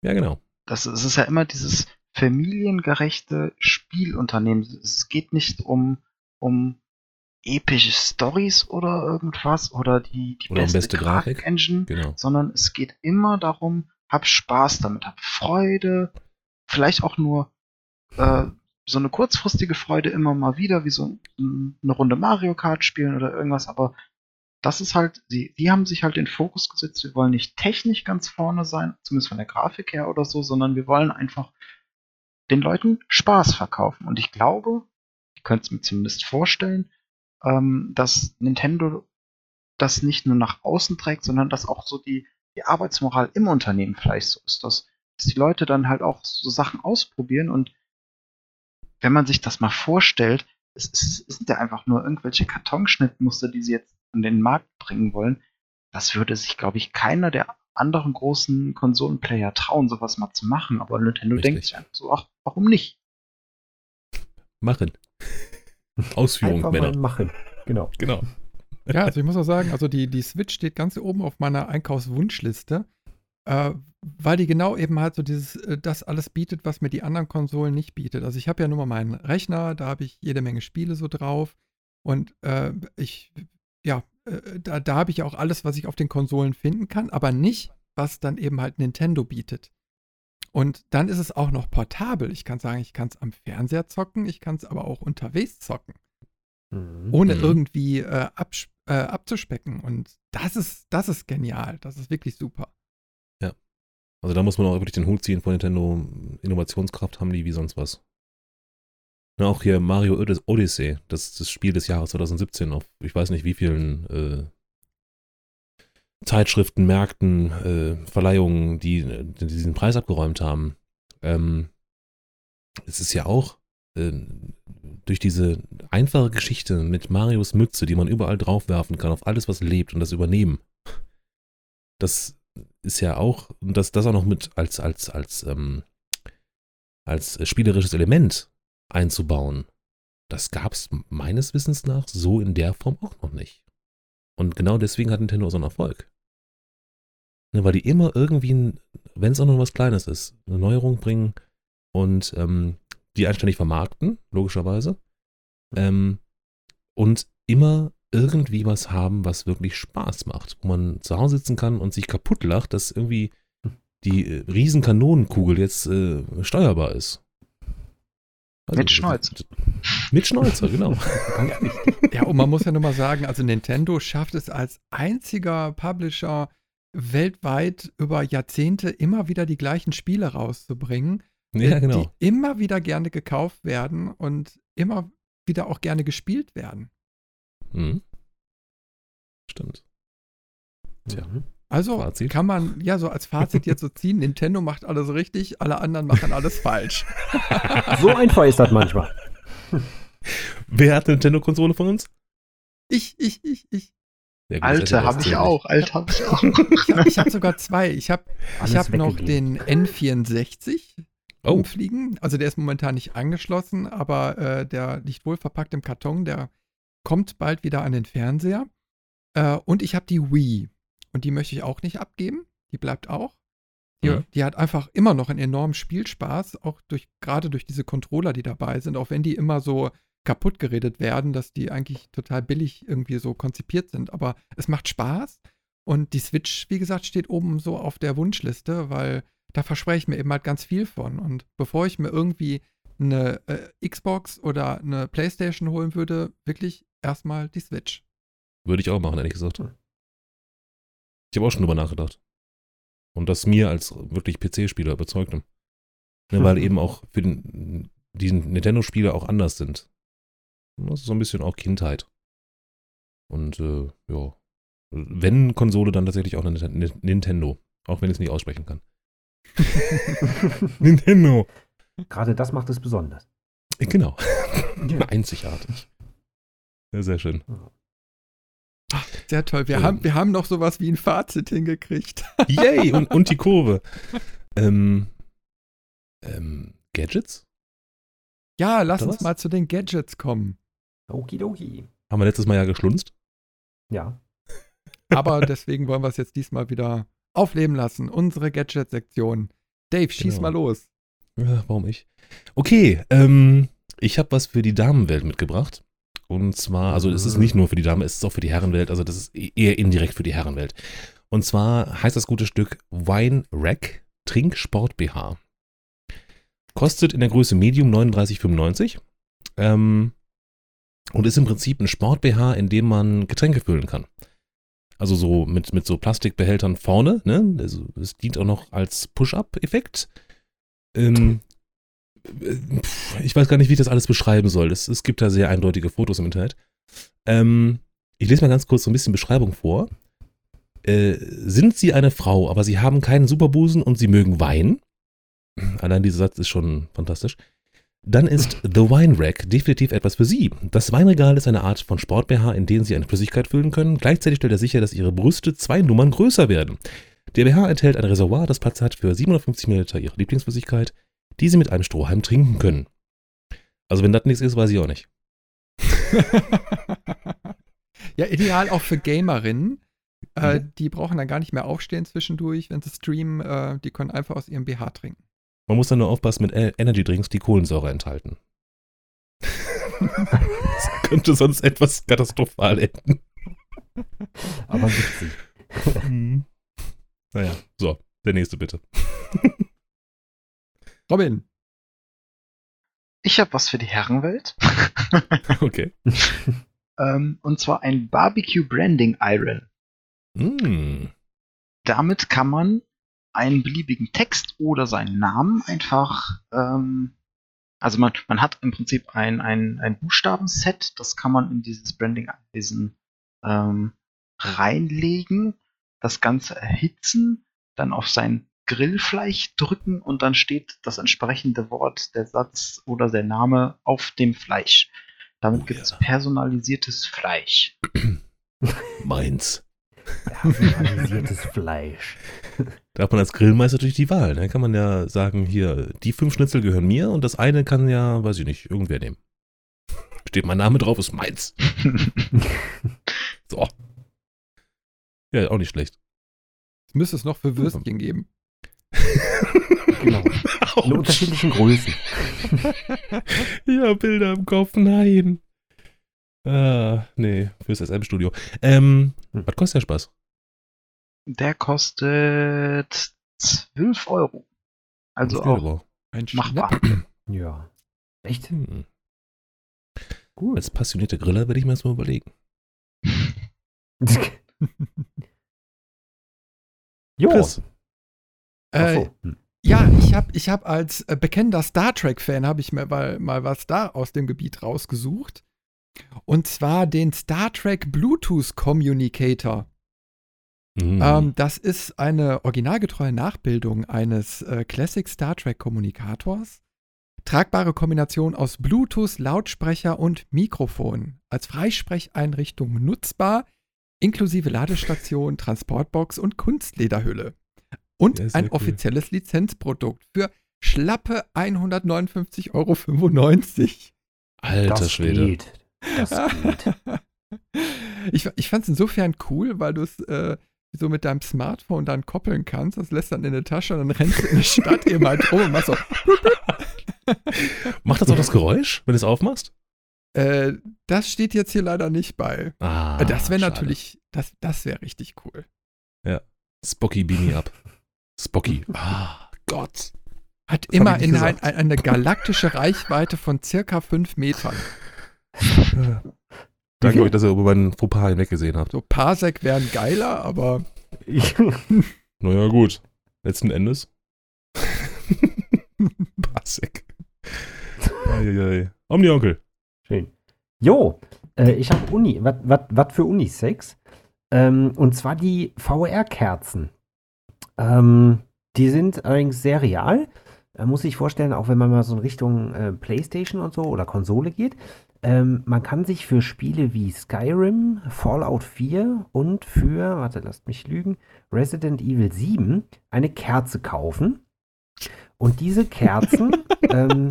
Ja, genau. Das ist, es ist ja immer dieses familiengerechte Spielunternehmen. Es geht nicht um, um epische Stories oder irgendwas oder die, die Oder beste, beste Grafik. Grafik-Engine, Genau. sondern es geht immer darum, hab Spaß damit, hab Freude, vielleicht auch nur äh, so eine kurzfristige Freude immer mal wieder, wie so ein- eine Runde Mario Kart spielen oder irgendwas, aber das ist halt, sie, die haben sich halt den Fokus gesetzt, wir wollen nicht technisch ganz vorne sein, zumindest von der Grafik her oder so, sondern wir wollen einfach den Leuten Spaß verkaufen. Und ich glaube, ich könnte es mir zumindest vorstellen, ähm, dass Nintendo das nicht nur nach außen trägt, sondern dass auch so die, die Arbeitsmoral im Unternehmen vielleicht so ist, dass, dass die Leute dann halt auch so Sachen ausprobieren und wenn man sich das mal vorstellt, es, es, es sind ja einfach nur irgendwelche Kartonschnittmuster, die sie jetzt an den Markt bringen wollen. Das würde sich, glaube ich, keiner der anderen großen Konsolenplayer trauen, sowas mal zu machen. Aber Nintendo Richtig. denkt sich einfach so, ach, warum nicht? Machen. Ausführung, Einfach Männer. mal machen. Genau. Genau. Ja, also ich muss auch sagen, also die, die Switch steht ganz oben auf meiner Einkaufswunschliste, äh, weil die genau eben halt so dieses, äh, das alles bietet, was mir die anderen Konsolen nicht bietet. Also ich habe ja nur mal meinen Rechner, da habe ich jede Menge Spiele so drauf und äh, ich, ja, äh, da, da habe ich auch alles, was ich auf den Konsolen finden kann, aber nicht, was dann eben halt Nintendo bietet. Und dann ist es auch noch portabel. Ich kann sagen, ich kann es am Fernseher zocken, ich kann es aber auch unterwegs zocken Mhm. ohne Mhm. irgendwie äh, äh, abzuspecken. Und das ist, das ist genial. Das ist wirklich super. Also da muss man auch wirklich den Hut ziehen von Nintendo. Innovationskraft haben die wie sonst was. Na, auch hier Mario Odys- Odyssey, das das Spiel des Jahres 2017 auf ich weiß nicht wie vielen äh, Zeitschriften, Märkten, äh, Verleihungen, die, die diesen Preis abgeräumt haben. Ähm, es ist ja auch äh, durch diese einfache Geschichte mit Marios Mütze, die man überall draufwerfen kann, auf alles, was lebt und das übernehmen. Das ist ja auch, und das, das auch noch mit als, als, als, ähm, als spielerisches Element einzubauen, das gab es meines Wissens nach so in der Form auch noch nicht. Und genau deswegen hat Nintendo so einen Erfolg. Ne, weil die immer irgendwie, wenn es auch nur was Kleines ist, eine Neuerung bringen und ähm, die anständig vermarkten, logischerweise. Ähm, und immer irgendwie was haben, was wirklich Spaß macht, wo man zu Hause sitzen kann und sich kaputt lacht, dass irgendwie die äh, Riesenkanonenkugel jetzt äh, steuerbar ist. Also, Mit Schnäuzer. Mit Schnäuzer, genau. Ja, und man muss ja nur mal sagen, also Nintendo schafft es als einziger Publisher weltweit über Jahrzehnte immer wieder die gleichen Spiele rauszubringen, Ja, äh, genau. die immer wieder gerne gekauft werden und immer wieder auch gerne gespielt werden. Mhm. Stimmt. Tja. Mhm. Also Fazit? kann man ja so als Fazit jetzt so ziehen, Nintendo macht alles richtig, alle anderen machen alles falsch. So einfach ist das manchmal. Wer hat eine Nintendo-Konsole von uns? Ich, ich, ich, ich. Ja, gut, ist habe ich auch. Alter, habe ich auch. Ich habe ich hab sogar zwei. Ich habe ich hab noch den N64 Oh, rumfliegen. Also der ist momentan nicht angeschlossen, aber äh, der liegt wohl verpackt im Karton. Der kommt bald wieder an den Fernseher. Äh, und ich habe die Wii. Und die möchte ich auch nicht abgeben. Die bleibt auch. Die, Mhm. die hat einfach immer noch einen enormen Spielspaß, auch durch, gerade durch diese Controller, die dabei sind, auch wenn die immer so kaputt geredet werden, dass die eigentlich total billig irgendwie so konzipiert sind. Aber es macht Spaß. Und die Switch, wie gesagt, steht oben so auf der Wunschliste, weil da verspreche ich mir eben halt ganz viel von. Und bevor ich mir irgendwie eine äh, Xbox oder eine Playstation holen würde, wirklich erstmal die Switch. würde ich auch machen, ehrlich gesagt. Ich habe auch schon drüber nachgedacht. Und das mir als wirklich PC-Spieler überzeugt. Ne, weil eben auch für den, die Nintendo-Spiele auch anders sind. Das ist so ein bisschen auch Kindheit. Und äh, ja, wenn Konsole, dann tatsächlich auch eine Nintendo. Auch wenn ich es nicht aussprechen kann. Nintendo. Gerade das macht es besonders. Genau. Einzigartig. Ja, sehr schön. Ach, sehr toll. Wir, ähm, haben, wir haben noch sowas wie ein Fazit hingekriegt. Yay! Und, und die Kurve. Ähm, ähm, Gadgets? Ja, lass uns mal zu den Gadgets kommen. Okidoki. Haben wir letztes Mal ja geschlunzt? Ja. Aber deswegen wollen wir es jetzt diesmal wieder aufleben lassen. Unsere Gadget-Sektion. Dave, schieß genau. mal los. Ja, warum ich? Okay, ähm, ich habe was für die Damenwelt mitgebracht. Und zwar, also es ist nicht nur für die Damen, es ist auch für die Herrenwelt, also das ist e-, eher indirekt für die Herrenwelt. Und zwar heißt das gute Stück Wine Rack Trinksport BH. Kostet in der Größe Medium 39,95. Ähm, und ist im Prinzip ein Sport BH, in dem man Getränke füllen kann. Also so mit, mit so Plastikbehältern vorne, ne? Also es dient auch noch als Push-Up-Effekt. Ähm, ich weiß gar nicht, wie ich das alles beschreiben soll. Es, es gibt da sehr eindeutige Fotos im Internet. Ähm, ich lese mal ganz kurz so ein bisschen Beschreibung vor. Äh, sind Sie eine Frau, aber Sie haben keinen Superbusen und Sie mögen Wein? Allein dieser Satz ist schon fantastisch dann ist The Wine Rack definitiv etwas für Sie. Das Weinregal ist eine Art von Sport-BH, in den Sie eine Flüssigkeit füllen können. Gleichzeitig stellt er sicher, dass Ihre Brüste zwei Nummern größer werden. Der BH enthält ein Reservoir, das Platz hat für 750 ml Ihrer Lieblingsflüssigkeit, die Sie mit einem Strohhalm trinken können. Also wenn das nichts ist, weiß ich auch nicht. ja, ideal auch für Gamerinnen. Äh, mhm. Die brauchen dann gar nicht mehr aufstehen zwischendurch, wenn sie streamen. Äh, die können einfach aus ihrem BH trinken. Man muss dann nur aufpassen mit Energy Drinks, die Kohlensäure enthalten. das könnte sonst etwas katastrophal enden. Aber witzig. Mhm. naja, so, der nächste bitte. Robin. Ich habe was für die Herrenwelt. okay. ähm, und zwar ein Barbecue Branding Iron. Mm. Damit kann man einen beliebigen Text oder seinen Namen einfach, ähm, also man, man hat im Prinzip ein, ein, ein Buchstabenset, das kann man in dieses Branding-Anwesen ähm, reinlegen, das Ganze erhitzen, dann auf sein Grillfleisch drücken und dann steht das entsprechende Wort, der Satz oder der Name auf dem Fleisch. Damit oh, gibt es ja. personalisiertes Fleisch. Meins. Personalisiertes Fleisch. Da hat man als Grillmeister natürlich die Wahl. Da ne? kann man ja sagen, hier, die fünf Schnitzel gehören mir und das eine kann ja, weiß ich nicht, irgendwer nehmen. Steht mein Name drauf, ist meins. so. Ja, auch nicht schlecht. Müsste es noch für Würstchen geben. Genau. In unterschiedlichen Größen. ja, Bilder im Kopf, nein. Ah, nee, fürs SM-Studio. Ähm, hm. was kostet der Spaß? Der kostet 12 Euro. Also auch machbar. Ja. Echt? Hm. Gut. Als passionierter Griller werde ich mir das mal überlegen. jo. Chris. Äh, hm. Ja, ich habe ich hab als äh, bekennender Star Trek-Fan habe ich mir mal, mal was da aus dem Gebiet rausgesucht. Und zwar den Star Trek Bluetooth Communicator. Mhm. Ähm, das ist eine originalgetreue Nachbildung eines äh, Classic Star Trek Kommunikators. Tragbare Kombination aus Bluetooth, Lautsprecher und Mikrofon. Als Freisprecheinrichtung nutzbar, inklusive Ladestation, Transportbox und Kunstlederhülle. Und ein cool. offizielles Lizenzprodukt für schlappe 159,95 Euro. Alter das Schwede. Geht. Das geht. ich ich fand es insofern cool, weil du es äh, so mit deinem Smartphone dann koppeln kannst. Das lässt dann in der Tasche und dann rennst du in die Stadt eben halt rum und machst so. Macht das auch das Geräusch, wenn du es aufmachst? Äh, das steht jetzt hier leider nicht bei. Ah, das wäre natürlich, das, das wäre richtig cool. Ja. Spocky Beanie up. Spocky. Ah, Gott. Hat das immer in ein, eine galaktische Reichweite von circa fünf Metern. Danke euch, dass ihr über meinen Fauxpas hinweggesehen habt. So Parsec wären geiler, aber. naja, gut. Letzten Endes. Parsec. Eieiei. Omni-Onkel. Schön. Jo, äh, ich habe Uni. Was für Unisex? Ähm, und zwar die VR-Kerzen. Ähm, die sind allerdings sehr real. Da muss ich vorstellen, auch wenn man mal so in Richtung äh, Playstation und so oder Konsole geht. Ähm, man kann sich für Spiele wie Skyrim, Fallout 4 und für, warte, lasst mich lügen, Resident Evil 7 eine Kerze kaufen. Und diese Kerzen ähm,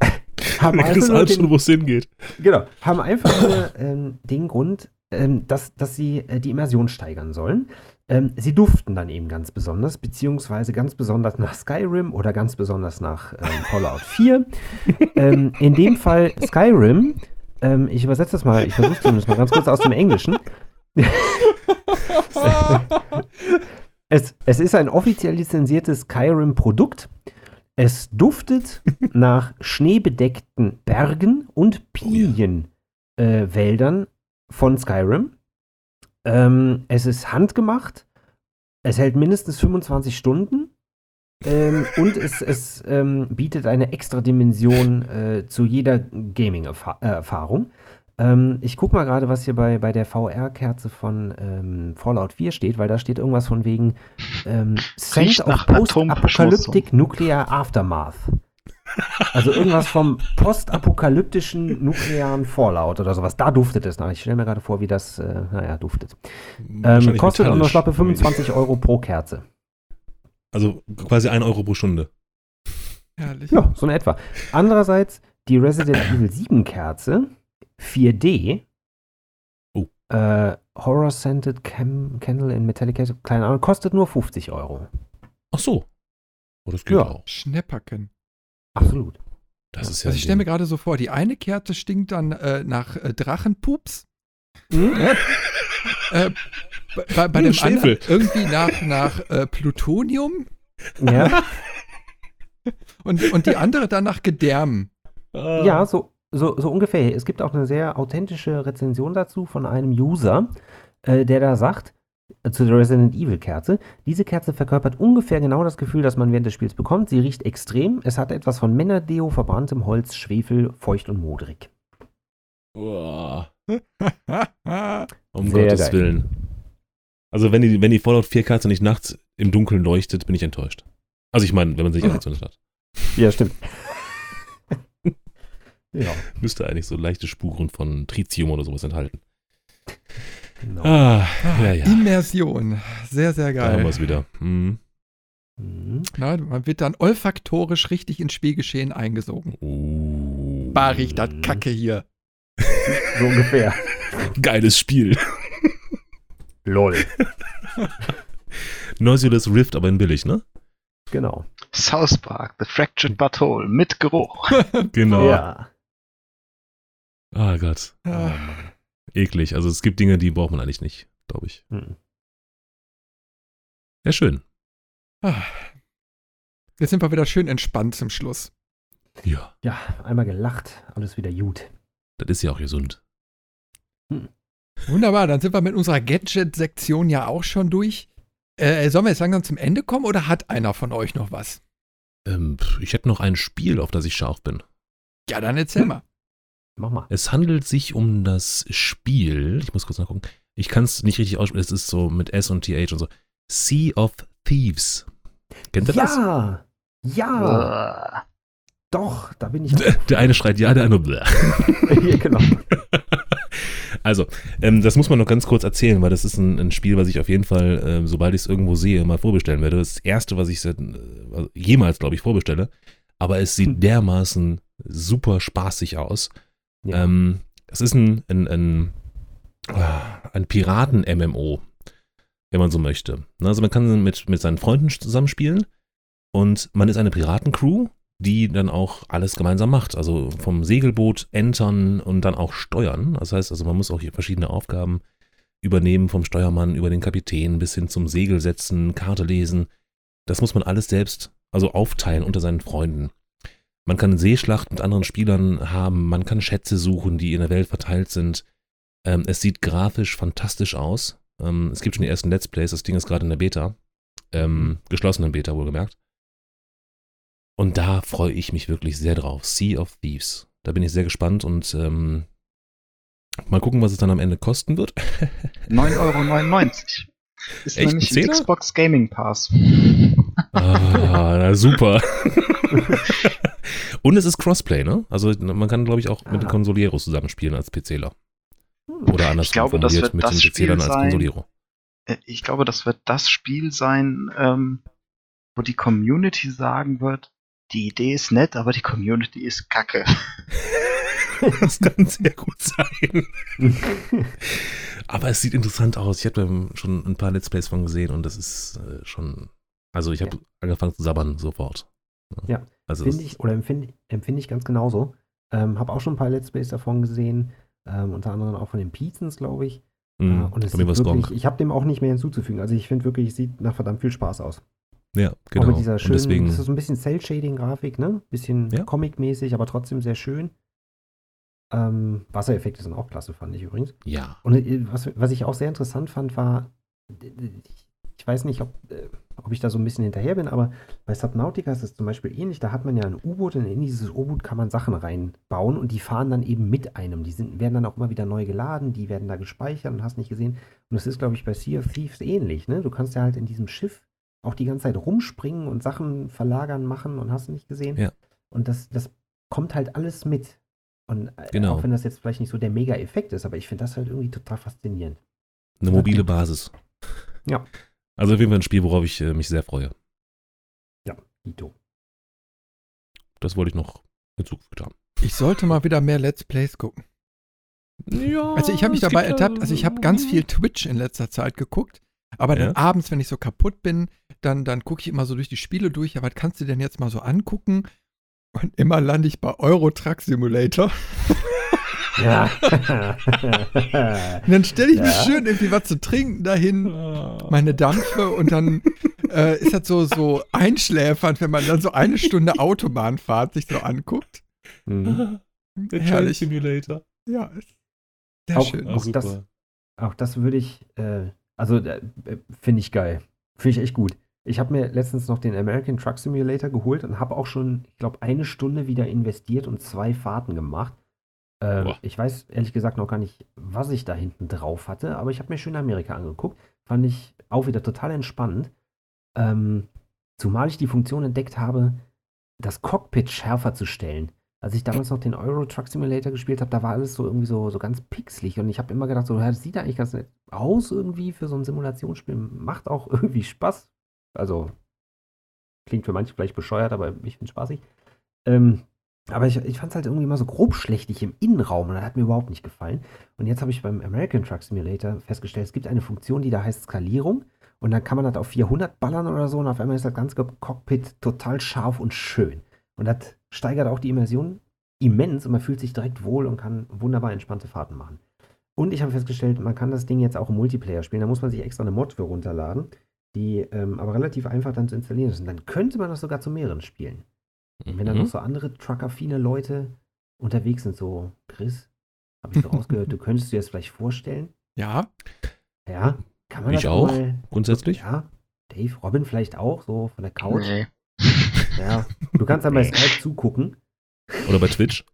haben einfach nur den, wo es hingeht. genau, haben einfach nur ähm, den Grund, ähm, dass, dass sie äh, die Immersion steigern sollen. Ähm, sie duften dann eben ganz besonders, beziehungsweise ganz besonders nach Skyrim oder ganz besonders nach ähm, Fallout 4. ähm, in dem Fall Skyrim, ähm, ich übersetze das mal, ich versuche zumindest mal ganz kurz aus dem Englischen. es, es ist ein offiziell lizenziertes Skyrim-Produkt. Es duftet nach schneebedeckten Bergen und Pinienwäldern äh, von Skyrim. Ähm, es ist handgemacht. Es hält mindestens 25 Stunden. Ähm, und es, es ähm, bietet eine extra Dimension äh, zu jeder Gaming-Erfahrung. Ähm, ich gucke mal gerade, was hier bei, bei der VR-Kerze von ähm, Fallout 4 steht, weil da steht irgendwas von wegen ähm, Riecht of Post-Apocalyptic Nuclear Aftermath. Also irgendwas vom postapokalyptischen nuklearen Fallout oder sowas. Da duftet es nach. Ich stelle mir gerade vor, wie das, äh, naja, duftet. Ähm, Wahrscheinlich kostet auch nur schlappe 25 Euro pro Kerze. Also quasi 1 Euro pro Stunde. Herrlich. Ja, so in etwa. Andererseits die Resident Evil 7 Kerze, 4D. Oh. Äh, Horror Scented Cam Candle in Metallic, keine Ahnung, kostet nur 50 Euro. Ach so. Oh, das geht Ja. auch. Schnäpperken. Absolut. Das ist ja. Also ich stelle mir gerade so vor, die eine Kerze stinkt dann äh, nach äh, Drachenpups. Hm? Äh, bei, bei, Hm, dem Schwefel. anderen irgendwie nach, nach äh, Plutonium Ja, und, und die andere dann nach Gedärm. Ah. ja so, so, so ungefähr. Es gibt auch eine sehr authentische Rezension dazu von einem User, äh, der da sagt, zu der Resident Evil Kerze, diese Kerze verkörpert ungefähr genau das Gefühl, das man während des Spiels bekommt. Sie riecht extrem. Es hat etwas von Männerdeo, verbranntem Holz, Schwefel, feucht und modrig. Uah. Ah, Um Sehr Gottes geil. Willen. Also wenn die, wenn die Fallout 4 Kerze nicht nachts im Dunkeln leuchtet, bin ich enttäuscht. Also ich meine, wenn man sich angezündet hat. Ja, stimmt. ja, Müsste eigentlich so leichte Spuren von Tritium oder sowas enthalten. Genau. Ah, ja, ja. Immersion. Sehr, sehr Da haben wir geil. es wieder. Hm. Mhm. Na, man wird dann olfaktorisch richtig ins Spielgeschehen eingesogen. Oh. Bar riecht das Kacke hier. So ungefähr. Geiles Spiel. Lol. Noiseless Rift, aber in billig, ne? Genau. South Park, The Fractured Butthole mit Geruch. Genau. Ja. Ah Gott. Ah. Eklig. Also es gibt Dinge, die braucht man eigentlich nicht, glaube ich. Mhm. Ja, schön. Ah. Jetzt sind wir wieder schön entspannt zum Schluss. Ja, Ja, einmal gelacht, alles wieder gut. das ist ja auch gesund. Wunderbar, dann sind wir mit unserer Gadget-Sektion ja auch schon durch. Äh, sollen wir jetzt langsam zum Ende kommen oder hat einer von euch noch was? Ähm, ich hätte noch ein Spiel, auf das ich scharf bin. Ja, dann erzähl mal. Mach mal. Es handelt sich um das Spiel, ich muss kurz nachgucken, ich kann es nicht richtig aussprechen, es ist so mit S und TH und so. Sea of Thieves. Kennt ihr das? Ja, ja, doch, da bin ich. Der eine schreit ja, der andere bläh. Hier, genau. Also, ähm, das muss man noch ganz kurz erzählen, weil das ist ein, ein Spiel, was ich auf jeden Fall, ähm, sobald ich es irgendwo sehe, mal vorbestellen werde. Das, ist das erste, was ich seit, äh, jemals, glaube ich, vorbestelle. Aber es sieht Hm. dermaßen super spaßig aus. Ja. Ähm, es ist ein, ein, ein, ah, ein Piraten-MMO, wenn man so möchte. Ne, Also man kann mit, mit seinen Freunden zusammenspielen und man ist eine Piratencrew, die dann auch alles gemeinsam macht. Also vom Segelboot entern und dann auch steuern. Das heißt, also man muss auch hier verschiedene Aufgaben übernehmen, vom Steuermann über den Kapitän bis hin zum Segel setzen, Karte lesen. Das muss man alles selbst, also aufteilen unter seinen Freunden. Man kann Seeschlacht mit anderen Spielern haben, man kann Schätze suchen, die in der Welt verteilt sind. Ähm, es sieht grafisch fantastisch aus. Ähm, es gibt schon die ersten Let's Plays, das Ding ist gerade in der Beta. Ähm, geschlossenen Beta wohlgemerkt. Und da freue ich mich wirklich sehr drauf. Sea of Thieves. Da bin ich sehr gespannt und ähm, mal gucken, was es dann am Ende kosten wird. 9,99 Euro. Ist Echt, nämlich ein Xbox Gaming Pass. Ah, na super. und es ist Crossplay, ne? Also man kann, glaube ich, auch mit den Ah. Konsolieros zusammenspielen als PCler. Hm. Oder anders glaube, das wird mit das den Spiel PClern als sein. Konsoliero. Äh, Ich glaube, das wird das Spiel sein, ähm, wo die Community sagen wird, die Idee ist nett, aber die Community ist kacke. Das kann sehr gut sein. Aber es sieht interessant aus. Ich habe schon ein paar Let's Plays von gesehen und das ist äh, schon. Also ich habe Ja. angefangen zu sabbern sofort. Ja, Also Finde ich, oder empfinde, empfinde ich ganz genauso. Ähm, habe auch schon ein paar Let's Plays davon gesehen, ähm, unter anderem auch von den Pizzens, glaube ich. mh, Äh, und es wirklich, Gronk. ich habe dem auch nicht mehr hinzuzufügen. Also ich finde wirklich, es sieht nach verdammt viel Spaß aus. Ja, Auch genau. mit dieser und schönen, deswegen, das ist so ein bisschen Cell-Shading-Grafik, ne? Bisschen Ja. Comic-mäßig, aber trotzdem sehr schön. Ähm, Wassereffekte sind auch klasse, fand ich übrigens. ja. Und äh, was, was ich auch sehr interessant fand, war, ich weiß nicht, ob, äh, ob ich da so ein bisschen hinterher bin, aber bei Subnautica ist es zum Beispiel ähnlich. Da hat man ja ein U-Boot und in dieses U-Boot kann man Sachen reinbauen und die fahren dann eben mit einem. Die sind, werden dann auch immer wieder neu geladen, die werden da gespeichert und hast nicht gesehen. Und das ist, glaube ich, bei Sea of Thieves ähnlich. Ne? Du kannst ja halt in diesem Schiff auch die ganze Zeit rumspringen und Sachen verlagern, machen und hast nicht gesehen. Ja. Und das, das kommt halt alles mit. Und äh, Genau. auch wenn das jetzt vielleicht nicht so der Mega-Effekt ist, aber ich finde das halt irgendwie total faszinierend. Eine mobile Basis. Ja. Also auf jeden Fall ein Spiel, worauf ich äh, mich sehr freue. Ito. Das wollte ich noch hinzugefügt haben. Ich sollte mal wieder mehr Let's Plays gucken. Ja, Also ich habe mich dabei ertappt, also ich habe ganz viel Twitch in letzter Zeit geguckt, aber Ja. dann abends, wenn ich so kaputt bin, dann, dann gucke ich immer so durch die Spiele durch, ja, was kannst du denn jetzt mal so angucken? Und immer lande ich bei Euro Truck Simulator. Ja. Und dann stelle ich mir Ja. schön irgendwie was zu trinken dahin, Ah. meine Dampfe und dann äh, ist das so, so einschläfernd, wenn man dann so eine Stunde Autobahnfahrt sich so anguckt. Mhm. Der Herrlich. Simulator. Ja, ist sehr Auch- schön. Auch das- Auch das würde ich, äh, also äh, finde ich geil. Finde ich echt gut. Ich habe mir letztens noch den American Truck Simulator geholt und habe auch schon, ich glaube, eine Stunde wieder investiert und zwei Fahrten gemacht. Äh, Boah. ich weiß ehrlich gesagt noch gar nicht, was ich da hinten drauf hatte, aber ich habe mir schön Amerika angeguckt. Fand ich auch wieder total entspannend. Ähm, zumal ich die Funktion entdeckt habe, das Cockpit schärfer zu stellen. Als ich damals noch den Euro Truck Simulator gespielt habe, da war alles so irgendwie so, so ganz pixelig und ich habe immer gedacht, so, das sieht eigentlich ganz nett aus irgendwie für so ein Simulationsspiel. Macht auch irgendwie Spaß. Also, klingt für manche vielleicht bescheuert, aber ich finde es spaßig. Ähm, aber ich, ich fand es halt irgendwie immer so grob schlechtig im Innenraum und das hat mir überhaupt nicht gefallen. Und jetzt habe ich beim American Truck Simulator festgestellt, es gibt eine Funktion, die da heißt Skalierung. Und dann kann man das auf 400 ballern oder so und auf einmal ist das ganze Cockpit total scharf und schön. Und das steigert auch die Immersion immens und man fühlt sich direkt wohl und kann wunderbar entspannte Fahrten machen. Und ich habe festgestellt, man kann das Ding jetzt auch im Multiplayer spielen. Da muss man sich extra eine Mod für runterladen, die ähm, aber relativ einfach dann zu installieren ist. Und dann könnte man das sogar zu mehreren spielen. Und wenn dann Mhm. noch so andere truckaffine Leute unterwegs sind, so Chris, habe ich so rausgehört, du könntest dir das vielleicht vorstellen. Ja, Ja, kann man Ich das auch, mal. Grundsätzlich? Ja, Dave, Robin vielleicht auch, so von der Couch. Nee. Ja, du kannst dann bei Skype zugucken Oder bei Twitch?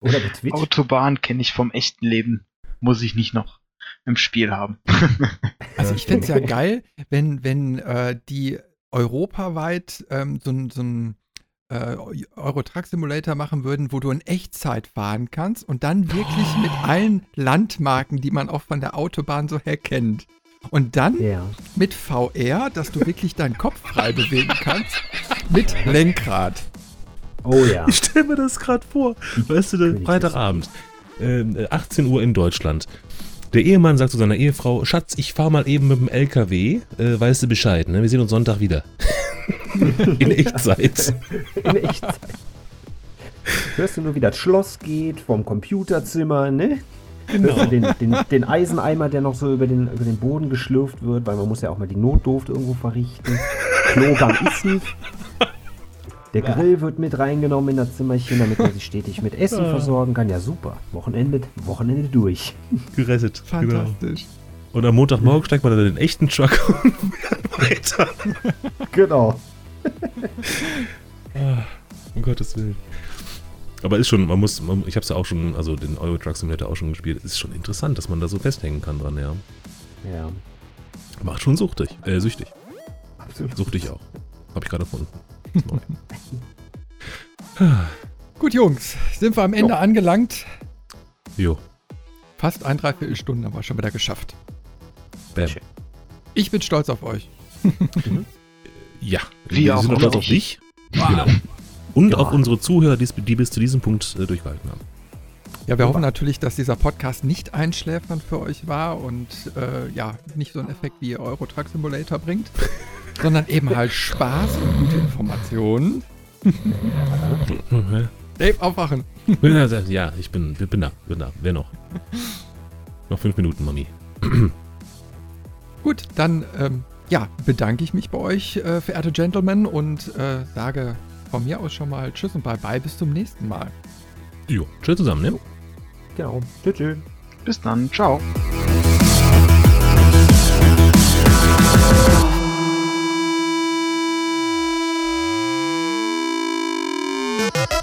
oder bei Twitch. Autobahn kenne ich vom echten Leben. Muss ich nicht noch im Spiel haben. Also ich fände es ja geil, wenn, wenn äh, die europaweit ähm, so ein, so ein äh, Euro Truck Simulator machen würden, wo du in Echtzeit fahren kannst und dann wirklich mit allen Landmarken, die man auch von der Autobahn so her kennt. Und dann Ja. mit VR, dass du wirklich deinen Kopf frei bewegen kannst, mit Lenkrad. Oh ja. Ich stelle mir das gerade vor. Weißt du, Freitagabend, ähm, äh, 18 Uhr in Deutschland. Der Ehemann sagt zu seiner Ehefrau, Schatz, ich fahr mal eben mit dem LKW, äh, weißt du Bescheid, ne? Wir sehen uns Sonntag wieder. in Echtzeit. In Echtzeit. Hörst du nur, wie das Schloss geht vom Computerzimmer, ne? Hörst du den, den, den Eiseneimer, der noch so über den, über den Boden geschlürft wird, weil man muss ja auch mal die Notdurft irgendwo verrichten. Klogang ist nicht. Der Grill wird mit reingenommen in das Zimmerchen, damit man sich stetig mit Essen versorgen kann. Ja, super. Wochenende, Wochenende durch. Gerettet. Genau. Fantastisch. Und am Montagmorgen steigt man dann in den echten Truck und weiter. Genau. Um Gottes Willen. Aber ist schon, man muss, man, ich habe es ja auch schon, also den Euro Truck Simulator auch schon gespielt. Ist schon interessant, dass man da so festhängen kann dran, ja. Ja. Macht schon suchtig, äh, süchtig. Absolut. Suchtig auch. Habe ich gerade erfunden. Gut, Jungs, sind wir am Ende angelangt. Jo, Fast ein Dreiviertelstunde haben wir schon wieder geschafft. bam. Ich bin stolz auf euch. Ja, Wir wir auch sind auf stolz auf dich. dich. Genau. Und Ja. auf unsere Zuhörer, die, die bis zu diesem Punkt äh, durchgehalten haben. Ja, wir hoffen natürlich, dass dieser Podcast nicht einschläfernd für euch war und äh, ja, nicht so einen Effekt wie Euro Truck Simulator bringt, sondern eben halt Spaß und gute Informationen. Dave, aufwachen. ja, ich bin, bin da, bin da. Wer noch? Noch fünf Minuten, Mami. Gut, dann ähm, ja, bedanke ich mich bei euch, äh, verehrte Gentlemen, und äh, sage von mir aus schon mal Tschüss und Bye-bye, bis zum nächsten Mal. Jo, tschüss zusammen, ne? Genau. Tschüss. tschüss. Bis dann, ciao. Thank You.